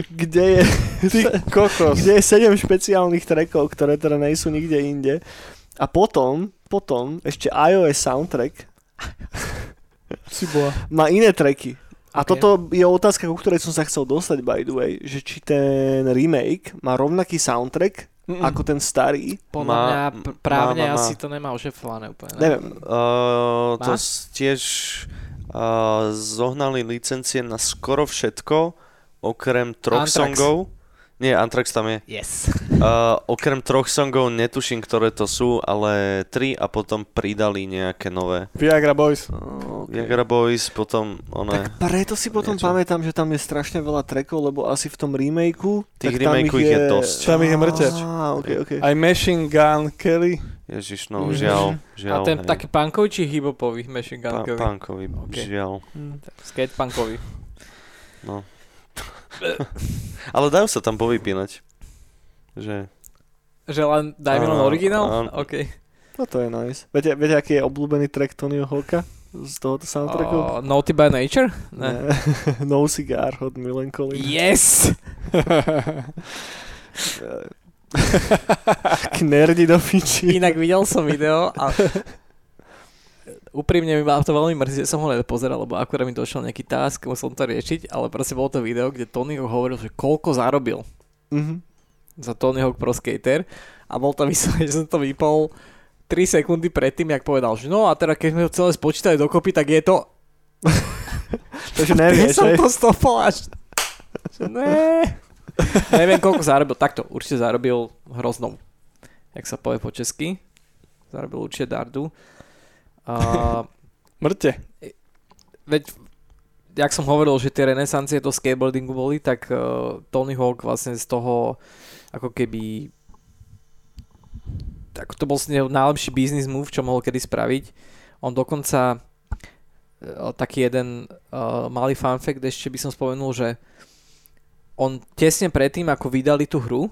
Speaker 1: kde je,
Speaker 2: Ty kokos.
Speaker 1: kde je 7 špeciálnych trackov, ktoré teda nejsú nikde inde. A potom, potom ešte iOS soundtrack
Speaker 2: Si bola.
Speaker 1: má iné tracky. A
Speaker 3: Ok.
Speaker 1: toto je otázka, ku ktorej som sa chcel dostať, by the way, že či ten remake má rovnaký soundtrack
Speaker 2: Mm-mm.
Speaker 1: ako ten starý.
Speaker 3: Podľa
Speaker 4: Má-
Speaker 3: mňa pr- právne
Speaker 4: má, má, má.
Speaker 3: asi to nemá ošefované úplne. ne?
Speaker 1: Neviem,
Speaker 4: Uh, to
Speaker 3: Má?
Speaker 4: s- tiež uh, zohnali licencie na skoro všetko, okrem troch
Speaker 3: Anthrax.
Speaker 4: songov. Nie, Anthrax tam je.
Speaker 3: Yes.
Speaker 4: Uh, <laughs> okrem troch songov netuším, ktoré to sú, ale tri a potom pridali nejaké nové.
Speaker 2: Viagra Boys.
Speaker 1: Oh, okay.
Speaker 4: Viagra Boys, potom one...
Speaker 1: Tak preto si potom
Speaker 4: Niečo.
Speaker 1: pamätám, že tam je strašne veľa trackov, lebo asi v tom remakeu...
Speaker 4: Tých remakeu ich je dosť.
Speaker 2: Tam ich je mŕteč. Aj Machine Gun Kelly.
Speaker 4: Ježiš, no
Speaker 1: Mhm.
Speaker 4: žiaľ,
Speaker 3: A
Speaker 4: žiaľ.
Speaker 3: ten
Speaker 4: hej.
Speaker 3: taký punkový či hiphopový Machine Gun
Speaker 4: Pa-
Speaker 3: Kelly?
Speaker 4: punkový,
Speaker 3: Ok.
Speaker 4: žiaľ.
Speaker 1: Hm.
Speaker 3: Skate punkový.
Speaker 4: No. Ale dajú sa tam povypínať. Že...
Speaker 3: Že len daj mi len originál?
Speaker 4: áno.
Speaker 3: OK.
Speaker 1: No to je nice. Viete, viete aký je obľúbený track Tonyho Hawka z tohoto soundtracku?
Speaker 3: Uh, Naughty by Nature? Ne. <laughs>
Speaker 1: No Cigar od Milan Collins.
Speaker 3: Yes! <laughs>
Speaker 1: Nerdy do piči.
Speaker 3: Inak videl som video a <laughs> úprimne mi ma to veľmi mrzí, že som ho nepozeral, lebo akurát mi došiel nejaký task, musel to riešiť, ale proste bolo to video, kde Tony hovoril, že koľko zarobil
Speaker 1: Mhm.
Speaker 3: za Tony Hawk Pro Skater a bol to vyslovene, <laughs> že som to vypol 3 sekundy predtým, jak povedal, že no a teda keď sme to celé spočítali dokopy, tak je to... <laughs>
Speaker 1: Takže nevieš, <laughs>
Speaker 3: som to stopol až... Ne. Neviem, koľko zarobil. Takto, určite zarobil hroznou. Jak sa povie po česky. Zarobil určite dardu. A, <laughs>
Speaker 2: Mŕte.
Speaker 3: veď, jak som hovoril, že tie renesancie do skateboardingu boli, tak uh, Tony Hawk vlastne z toho ako keby tak to bol s neho najlepší business move, čo mohol kedy spraviť. On dokonca uh, taký jeden uh, malý fun fact ešte by som spomenul, že on tesne predtým, ako vydali tú hru,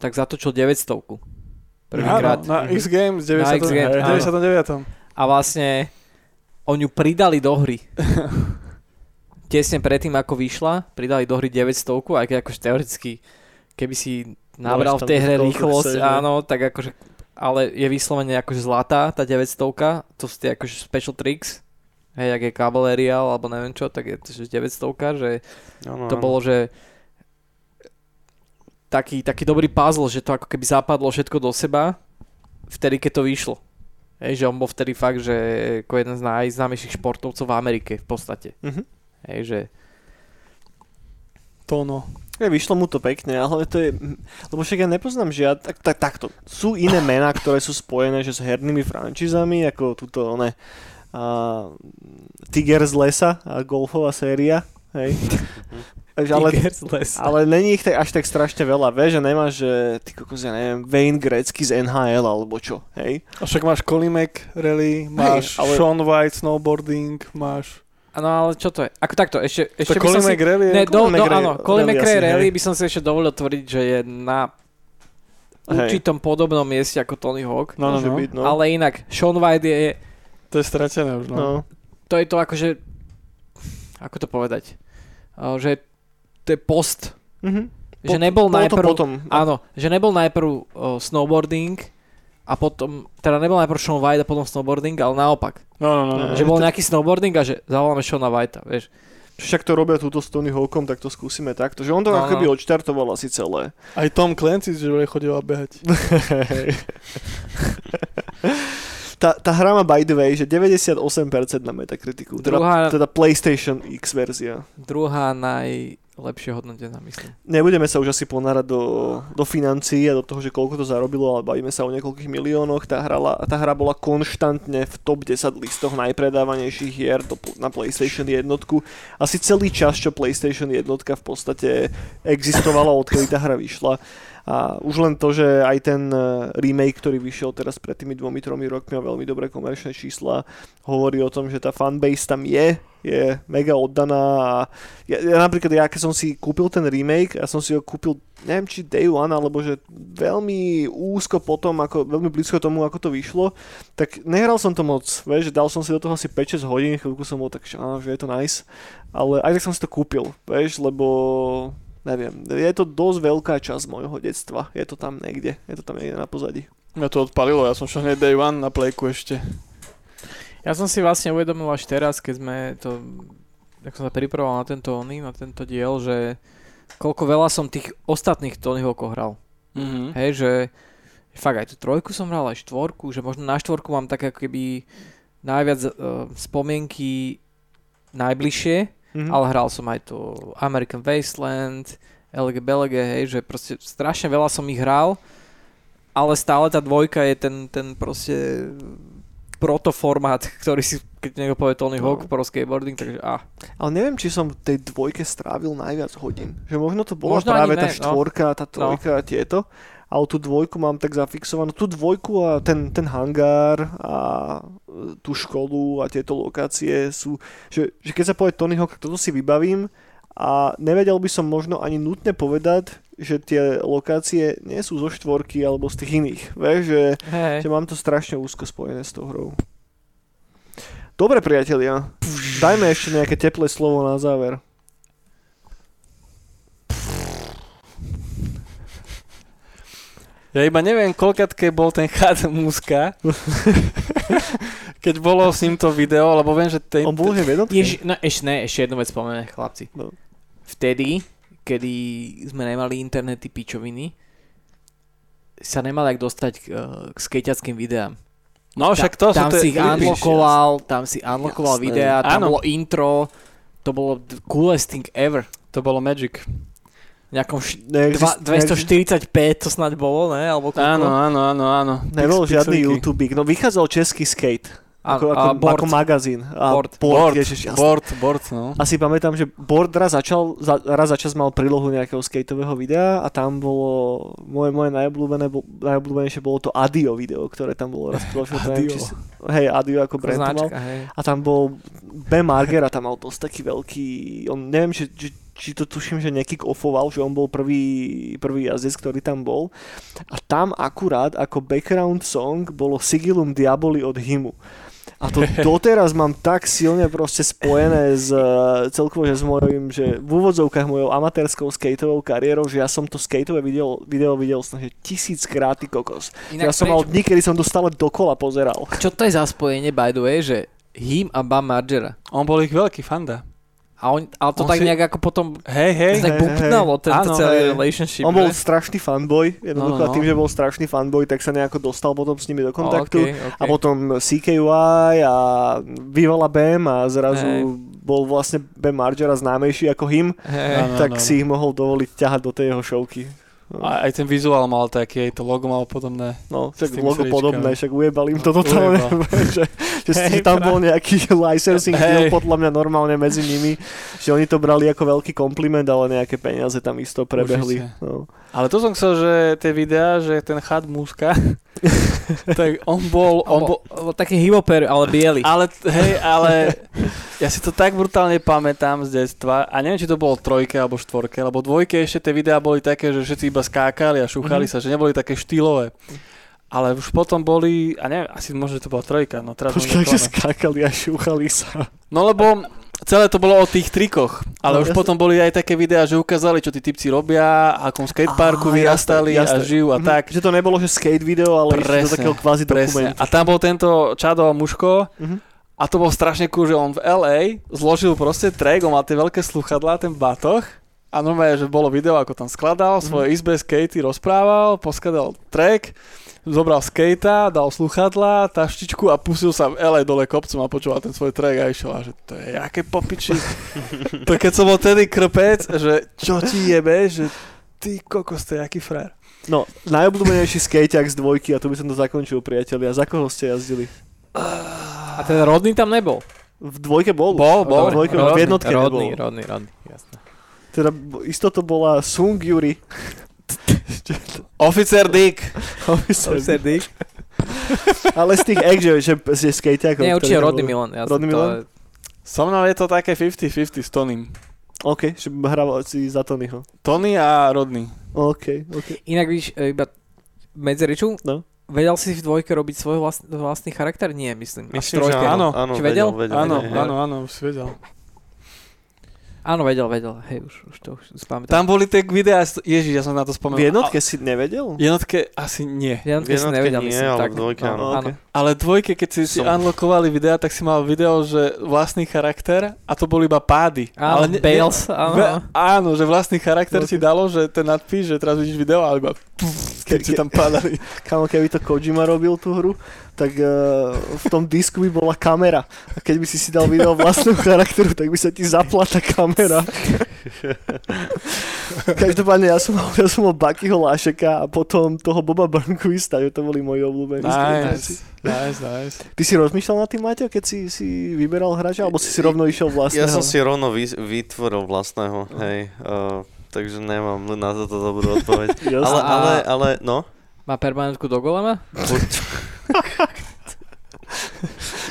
Speaker 3: tak zatočil 900 Prvýkrát.
Speaker 2: Áno, na X Games
Speaker 3: Na X Games, áno.
Speaker 2: 99.
Speaker 3: A vlastne oni ju pridali do hry. <laughs> Tesne predtým, ako vyšla, pridali do hry 900, aj keď akože teoreticky, keby si nabral v tej hre rýchlosť,
Speaker 1: no.
Speaker 3: áno, tak akože, ale je vyslovene akože zlatá tá 900, to sú tie akože special tricks, hej, jak je Cavalerial, alebo neviem čo, tak je to že 900, že
Speaker 4: Áno,
Speaker 3: to
Speaker 4: áno.
Speaker 3: bolo, že taký, taký dobrý puzzle, že to ako keby zapadlo všetko do seba vtedy, keď to vyšlo. Hej, že on bol vtedy fakt, že ako jeden z najznámejších športovcov v Amerike v podstate.
Speaker 1: Mhm.
Speaker 3: Hej, že
Speaker 2: To no.
Speaker 1: Ja, vyšlo mu to pekne, ale to je... Lebo však ja nepoznám žiad... Tak, tak, takto. Sú iné mená, ktoré sú spojené že s hernými frančízami, ako túto, one... A, Tiger z lesa a golfová séria. Hej. <laughs> Ale, ale není ich tak, až tak strašne veľa. Vieš, že nemáš, že ty kokos, ja neviem, Wayne Gretzky z NHL alebo čo, hej?
Speaker 2: A však máš Kolimek Rally, máš
Speaker 1: ale-
Speaker 2: Sean White Snowboarding, máš...
Speaker 3: Áno, ale čo to je? Ako takto, ešte, ešte
Speaker 2: To
Speaker 3: by som si...
Speaker 2: Kolimek Rally.
Speaker 3: Ne, do, do, áno, Colin
Speaker 1: Rally hej.
Speaker 3: by som si ešte dovolil tvrdiť, že je na
Speaker 1: Hej.
Speaker 3: určitom podobnom mieste ako Tony Hawk.
Speaker 2: No, no, no.
Speaker 1: byť, no.
Speaker 3: Ale inak, Sean White je,
Speaker 2: To je stratené už, no.
Speaker 1: no.
Speaker 3: to je to akože, ako to povedať, Uh, že to je post,
Speaker 1: Mhm.
Speaker 3: že nebol
Speaker 1: bolo to
Speaker 3: najprv,
Speaker 1: potom.
Speaker 3: áno, že nebol najprv uh, snowboarding a potom, teda nebol najprv Sean White a potom snowboarding, ale naopak.
Speaker 2: No, no, no. no.
Speaker 3: Že bol nejaký snowboarding a že zavoláme Seana Whitea, vieš.
Speaker 1: Však to robia túto s Tony Hawkom, tak to skúsime takto. Že on to
Speaker 3: No,
Speaker 1: ako keby
Speaker 3: no.
Speaker 1: odštartoval asi celé.
Speaker 2: Aj Tom Clancy, že bude chodil behať. <laughs>
Speaker 1: tá, tá hra má by the way, že 98% na Metacriticu. Teda,
Speaker 3: Druhá-
Speaker 1: teda PlayStation X verzia.
Speaker 3: Druhá najlepšie hodnotená, myslím.
Speaker 1: Nebudeme sa už asi ponárať do, do financií a do toho, že koľko to zarobilo, ale bavíme sa o niekoľkých miliónoch. Tá hra, tá hra bola konštantne v top 10 listoch najpredávanejších hier do, na PlayStation jednotku. Asi celý čas, čo PlayStation jednotka v podstate existovala, odkedy tá hra vyšla. A už len to, že aj ten eh, remake, ktorý vyšiel teraz pred tými dvomi, tromi rokmi má veľmi dobré komerčné čísla, hovorí o tom, že tá fanbase tam je, je mega oddaná a ja, ja napríklad, ja keď som si kúpil ten remake, ja som si ho kúpil, neviem či day one, alebo že veľmi úzko potom, ako, veľmi blízko tomu, ako to vyšlo, tak nehral som to moc, vieš, dal som si do toho asi 5-6 hodín, chvíľku som bol tak, že, že je to nice, ale aj tak som si to kúpil, vieš, lebo neviem, je to dosť veľká časť môjho detstva, je to tam niekde, je to tam niekde na pozadí.
Speaker 2: Mňa to odpalilo, ja som šiel hneď day one na playku ešte.
Speaker 3: Ja som si vlastne uvedomil až teraz, keď sme to, ako som sa pripravoval na tento oný, na tento diel, že koľko veľa som tých ostatných Tony Hawkov hral.
Speaker 2: Mhm.
Speaker 3: Hej, že fakt aj tú trojku som hral, aj štvorku, že možno na štvorku mám tak ako keby najviac uh, spomienky najbližšie,
Speaker 1: Mhm.
Speaker 3: ale hral som aj to American Wasteland, LG Belge, hej, že proste strašne veľa som ich hral, ale stále tá dvojka je ten, ten proste protoformát, <laughs> ktorý si, keď niekto povie Tony
Speaker 1: No.
Speaker 3: Hawk pro skateboarding, takže ah.
Speaker 1: Ale neviem, či som v tej dvojke strávil najviac hodín. Že možno to bola
Speaker 3: Možno
Speaker 1: práve tá
Speaker 3: ne, no.
Speaker 1: štvorka, tá trojka a tieto. Ale tú dvojku mám tak zafixovanú. Tú dvojku a ten, ten hangár a e, tú školu a tieto lokácie sú... Že, že keď sa povie Tony Hawk, toto si vybavím a nevedel by som možno ani nutne povedať, že tie lokácie nie sú zo štvorky alebo z tých iných. Vieš, že, že mám to strašne úzko spojené s tou hrou. Dobre, priatelia. Dajme ešte nejaké teplé slovo na záver.
Speaker 2: Ja iba neviem, koľkatke bol ten chad Muska, keď bolo s ním to video, lebo viem, že ten...
Speaker 1: On bol v jednotke?
Speaker 3: Ježi, no ešte ne, ešte jednu vec spomeneme, chlapci.
Speaker 1: No.
Speaker 3: Vtedy, kedy sme nemali internety pičoviny, sa nemal jak dostať k, k skejťackým videám.
Speaker 2: No však to
Speaker 3: tam
Speaker 2: sú
Speaker 3: si ich unlockoval, tam si unlockoval
Speaker 1: Jasné.
Speaker 3: videá, tam
Speaker 2: Áno.
Speaker 3: bolo intro, to bolo the coolest thing ever.
Speaker 2: To bolo Magic.
Speaker 3: Nejakom š-
Speaker 1: Neexist-
Speaker 3: dva, 245 to snáď bolo, ne? Alebo koľko?
Speaker 2: Áno, áno, áno, áno.
Speaker 1: Nebol
Speaker 2: Pix-
Speaker 1: žiadny. YouTube. No vychádzal český skate. Ako,
Speaker 3: A-
Speaker 1: ako,
Speaker 3: a board.
Speaker 1: ako magazín. A
Speaker 3: Board.
Speaker 1: board,
Speaker 2: Board,
Speaker 1: ježiš,
Speaker 2: board, board, no.
Speaker 1: Asi pamätám, že Board raz začal, za, raz za čas mal prílohu nejakého skateového videa a tam bolo, moje, moje najobľúbené, bol, najobľúbenejšie bolo to Adio video, ktoré tam bolo raz priložené.
Speaker 2: Adio.
Speaker 1: či Hej, Adio ako brand to mal.
Speaker 3: Značka, hej.
Speaker 1: A tam bol Ben Margera, tam mal dosť taký veľký, on neviem, či, či, či to tuším, že nekick offoval, že on bol prvý, prvý jazdec, ktorý tam bol. A tam akurát ako background song bolo Sigillum Diaboli od Himu. A to <laughs> doteraz mám tak silne proste spojené s uh, celkovo, že s mojím, že v úvodzovkách mojou amatérskou skateovou kariérou, že ja som to skateové video, video videl snad, že tisíckrát ty kokos.
Speaker 3: Inak
Speaker 1: ja som mal
Speaker 3: prečo-
Speaker 1: dní, kedy som to stále dokola pozeral.
Speaker 3: Čo to je za spojenie, by the way, že Him a Bam Margera?
Speaker 2: On bol ich veľký fanda.
Speaker 3: A on, ale to
Speaker 2: On
Speaker 3: tak
Speaker 2: si-
Speaker 3: nejak ako potom
Speaker 2: Hej, hej.
Speaker 3: tak
Speaker 1: hej,
Speaker 3: bubnalo tento
Speaker 2: Áno,
Speaker 3: celý relationship.
Speaker 1: On bol strašný fanboy, jednoducho
Speaker 2: No, no, no.
Speaker 1: tým, že bol strašný fanboy, tak sa nejako dostal potom s nimi do kontaktu.
Speaker 3: Oh, okay, okay.
Speaker 1: A potom CKY a Vivala Bam a zrazu
Speaker 3: Hej.
Speaker 1: bol vlastne Bam Margera známejší ako him,
Speaker 3: Hej.
Speaker 2: Áno,
Speaker 1: tak
Speaker 2: áno,
Speaker 1: si ich mohol dovoliť ťahať do tej jeho showky.
Speaker 2: A aj ten vizuál mal taký, aj to logo mal podobné.
Speaker 1: No,
Speaker 2: tými
Speaker 1: logo
Speaker 2: srdíčkami.
Speaker 1: podobné, však ujebal im to totálne, že, že,
Speaker 2: Hej,
Speaker 1: že tam bol nejaký licensing deal
Speaker 2: Hej.
Speaker 1: podľa mňa normálne medzi nimi, že oni to brali ako veľký kompliment, ale nejaké peniaze tam isto prebehli. No.
Speaker 2: Ale to som chcel, že tie videá, že ten chad Muska, <laughs> tak on bol, on bol,
Speaker 3: bol, bol taký hivoper, ale biely.
Speaker 2: ale hej, ale ja si to tak brutálne pamätám z detstva a neviem, či to bolo trojke alebo štvorke, lebo dvojke ešte tie videá boli také, že všetci iba skákali a šúchali
Speaker 1: Mhm.
Speaker 2: sa, že neboli také štýlové. Ale už potom boli, a neviem, asi možno, že to bola trojka, no teraz
Speaker 1: Počkaj, že skákali a šúchali sa.
Speaker 2: No lebo celé to bolo o tých trikoch, ale
Speaker 1: No,
Speaker 2: už
Speaker 1: jasne.
Speaker 2: potom boli aj také videá, že ukázali, čo tí typci robia, akom skateparku
Speaker 1: Á,
Speaker 2: vyrastali a žijú a
Speaker 1: Mhm.
Speaker 2: tak.
Speaker 1: Že to nebolo, že skate video, ale išli do
Speaker 2: Presne,
Speaker 1: takého kvázi
Speaker 2: Presne.
Speaker 1: dokumentu.
Speaker 2: A tam bol tento Čado Muško
Speaker 1: Mhm.
Speaker 2: a to bol strašne cool, že on v LA zložil proste track, on mal tie veľké sluchadlá, ten batoh a normálne, že bolo video, ako tam skladal,
Speaker 1: Mhm.
Speaker 2: svoje izbe skatey rozprával, poskladal track, zobral skejta, dal sluchadlá, taštičku a pustil sa v LA dole kopcom a počúval ten svoj track a išiel a že to je jaké popiči. <laughs> to keď som bol tedy krpec, že čo ti jebe, že ty kokos, to je jaký frér.
Speaker 1: No, najobľúbenejší skateák z dvojky, a tu by som to zakončil, priatelia. Za koho ste jazdili?
Speaker 3: A ten rodný tam nebol.
Speaker 1: V dvojke bol?
Speaker 2: Bol, bol.
Speaker 1: V dvojke,
Speaker 3: rodný,
Speaker 1: v jednotke
Speaker 3: rodný,
Speaker 1: nebol.
Speaker 3: rodný, rodný, jasné.
Speaker 1: Teda b- isto to bola Sung Yuri.
Speaker 2: Oficer <laughs> Dick.
Speaker 1: Ale z tých ex, že, že, že skateákov.
Speaker 3: Nie, určite rodný. Milan. Jasné,
Speaker 1: Rodný
Speaker 3: to
Speaker 1: Milan?
Speaker 3: je-
Speaker 2: So mnou je to také 50-50 s Tonym.
Speaker 1: OK, že hrával si za Tonyho.
Speaker 2: Tony a Rodný.
Speaker 1: OK, OK.
Speaker 3: Inak víš, e, iba medzeriču,
Speaker 1: No.
Speaker 3: vedel si v dvojke robiť svoj vlastný, vlastný charakter? Nie, myslím. Až
Speaker 4: Myslím, že
Speaker 3: trojke.
Speaker 2: áno.
Speaker 4: áno,
Speaker 3: Či vedel?
Speaker 4: vedel, vedel,
Speaker 2: Áno, áno, áno, už si vedel.
Speaker 3: Áno, vedel, vedel. Hej, už, už to už si pamätám.
Speaker 2: Tam boli tie videá, ježiš, ja som na to spomenul.
Speaker 1: V jednotke si nevedel?
Speaker 2: A, jednotke asi nie.
Speaker 4: V
Speaker 3: si
Speaker 4: jednotke
Speaker 3: nevedel,
Speaker 4: nie,
Speaker 3: myslím,
Speaker 4: ale
Speaker 3: tak.
Speaker 4: v dvojke áno.
Speaker 3: áno.
Speaker 1: OK.
Speaker 2: Ale dvojke, keď si, si
Speaker 4: Som-
Speaker 2: unlockovali videa, tak si mal video, že vlastný charakter a to boli iba pády.
Speaker 3: Áno,
Speaker 2: ale ne,
Speaker 3: Bales, áno.
Speaker 2: Ve- áno, že vlastný charakter
Speaker 1: Ok.
Speaker 2: si dalo, že ten nadpis, že teraz vidíš video, ale iba keď si tam padali.
Speaker 1: Kamo, keby to Kojima robil tú hru, tak uh, v tom disku by bola kamera. A keď by si si dal video vlastného charakteru, tak by sa ti zapla tá kamera. <laughs> Každopádne ja som mal, ja som mal Buckyho Lášeka a potom toho Boba Burnquista, že to boli moji obľúbení.
Speaker 2: Nice, nice, nice.
Speaker 1: Ty si rozmýšľal nad tým, Maťo, keď si, si vyberal hráča, alebo si si rovno išiel vlastného?
Speaker 4: Ja som si rovno vy, vytvoril vlastného, hej. Uh, takže nemám na toto dobrú odpoveď. <laughs>
Speaker 1: Jasné.
Speaker 4: ale,
Speaker 3: A-
Speaker 4: ale, ale, no.
Speaker 3: Má permanentku do golema?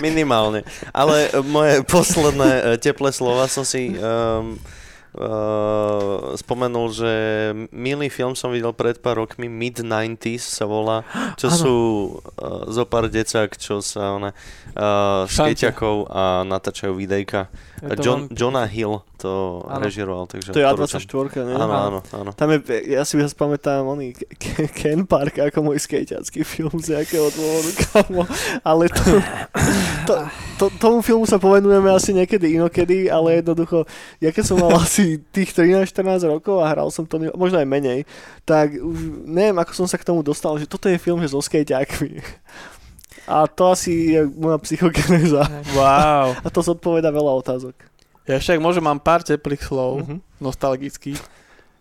Speaker 4: Minimálne. Ale moje posledné e, teplé slova som si um, uh, spomenul, že milý film som videl pred pár rokmi, Mid-90s sa volá, čo
Speaker 1: Áno.
Speaker 4: sú uh, zo pár decák, čo sa one, uh,
Speaker 2: Šante.
Speaker 4: skejťakov a natáčajú videjka.
Speaker 3: Je to
Speaker 4: John,
Speaker 3: veľmi-
Speaker 4: Jonah Hill to
Speaker 3: Áno.
Speaker 4: režiroval, takže
Speaker 1: To je
Speaker 4: odporúčam.
Speaker 1: A24, ne?
Speaker 4: Áno, áno, áno.
Speaker 1: Tam je, ja si vás pamätám, oný Ken Park ako môj skejťacký film z nejakého dôvodu, kamo. Ale to, to, to, tomu filmu sa povenujeme asi niekedy inokedy, ale jednoducho, ja keď som mal asi tých 13-14 rokov a hral som to, možno aj menej, tak už neviem, ako som sa k tomu dostal, že toto je film, že so skejťákmi. A to asi je moja psychogenéza.
Speaker 2: Wow.
Speaker 1: A to zodpoveda veľa otázok.
Speaker 2: Ja však môžem, mám pár teplých slov,
Speaker 1: Mhm.
Speaker 2: nostalgických.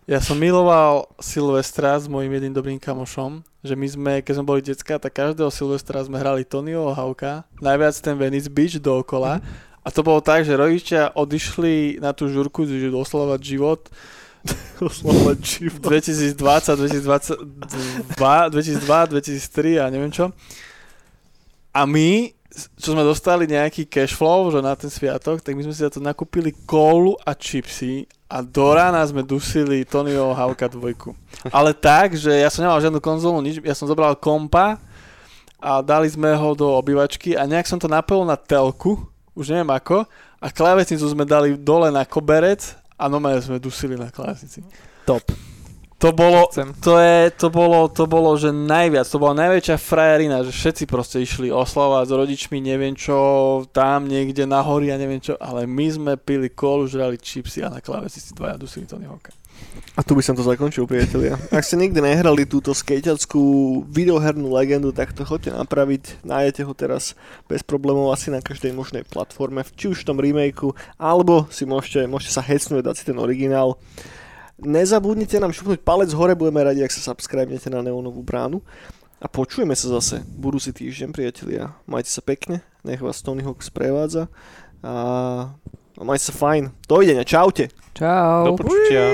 Speaker 2: Ja som miloval Silvestra s mojim jedným dobrým kamošom, že my sme, keď sme boli decka, tak každého Silvestra sme hrali Tonyho Hauka, najviac ten Venice Beach dookola. A to bolo tak, že rodičia odišli na tú žurku, že oslovať život <laughs>
Speaker 1: Oslovať život.
Speaker 2: 2020, 2022, 2002, 2003 a neviem čo. A my, čo sme dostali nejaký cash flow, že na ten sviatok, tak my sme si za to nakúpili kólu a čipsy a do rána sme dusili Tonyho Hauka dvojku. Ale tak, že ja som nemal žiadnu konzolu, nič, ja som zobral kompa a dali sme ho do obývačky a nejak som to napojil na telku, už neviem ako, a klávesnicu sme dali dole na koberec a normálne sme dusili na klávesnici.
Speaker 1: Top.
Speaker 2: To bolo, to, je, to, bolo, to bolo, že najviac, to bola najväčšia frajerina, že všetci proste išli oslavať s rodičmi, neviem čo, tam niekde na hori a neviem čo, ale my sme pili kolu, žrali čipsy a na klávesi si dvaja dusili Tony Hawka.
Speaker 1: A tu by som to zakončil, priatelia. Ak ste nikdy nehrali túto skejťackú videohernú legendu, tak to chodte napraviť. Nájdete ho teraz bez problémov asi na každej možnej platforme, či už v tom remakeu, alebo si môžete, môžete sa hecnúť, dať si ten originál. Nezabudnite nám šupnúť palec hore, budeme radi, ak sa subscribnete na Neonovú bránu. A počujeme sa zase budúci týždeň, priatelia. Majte sa pekne, nech vás Tony Hawk sprevádza. A a majte sa fajn. Dovidenia, čaute.
Speaker 3: Čau.
Speaker 4: Do počutia.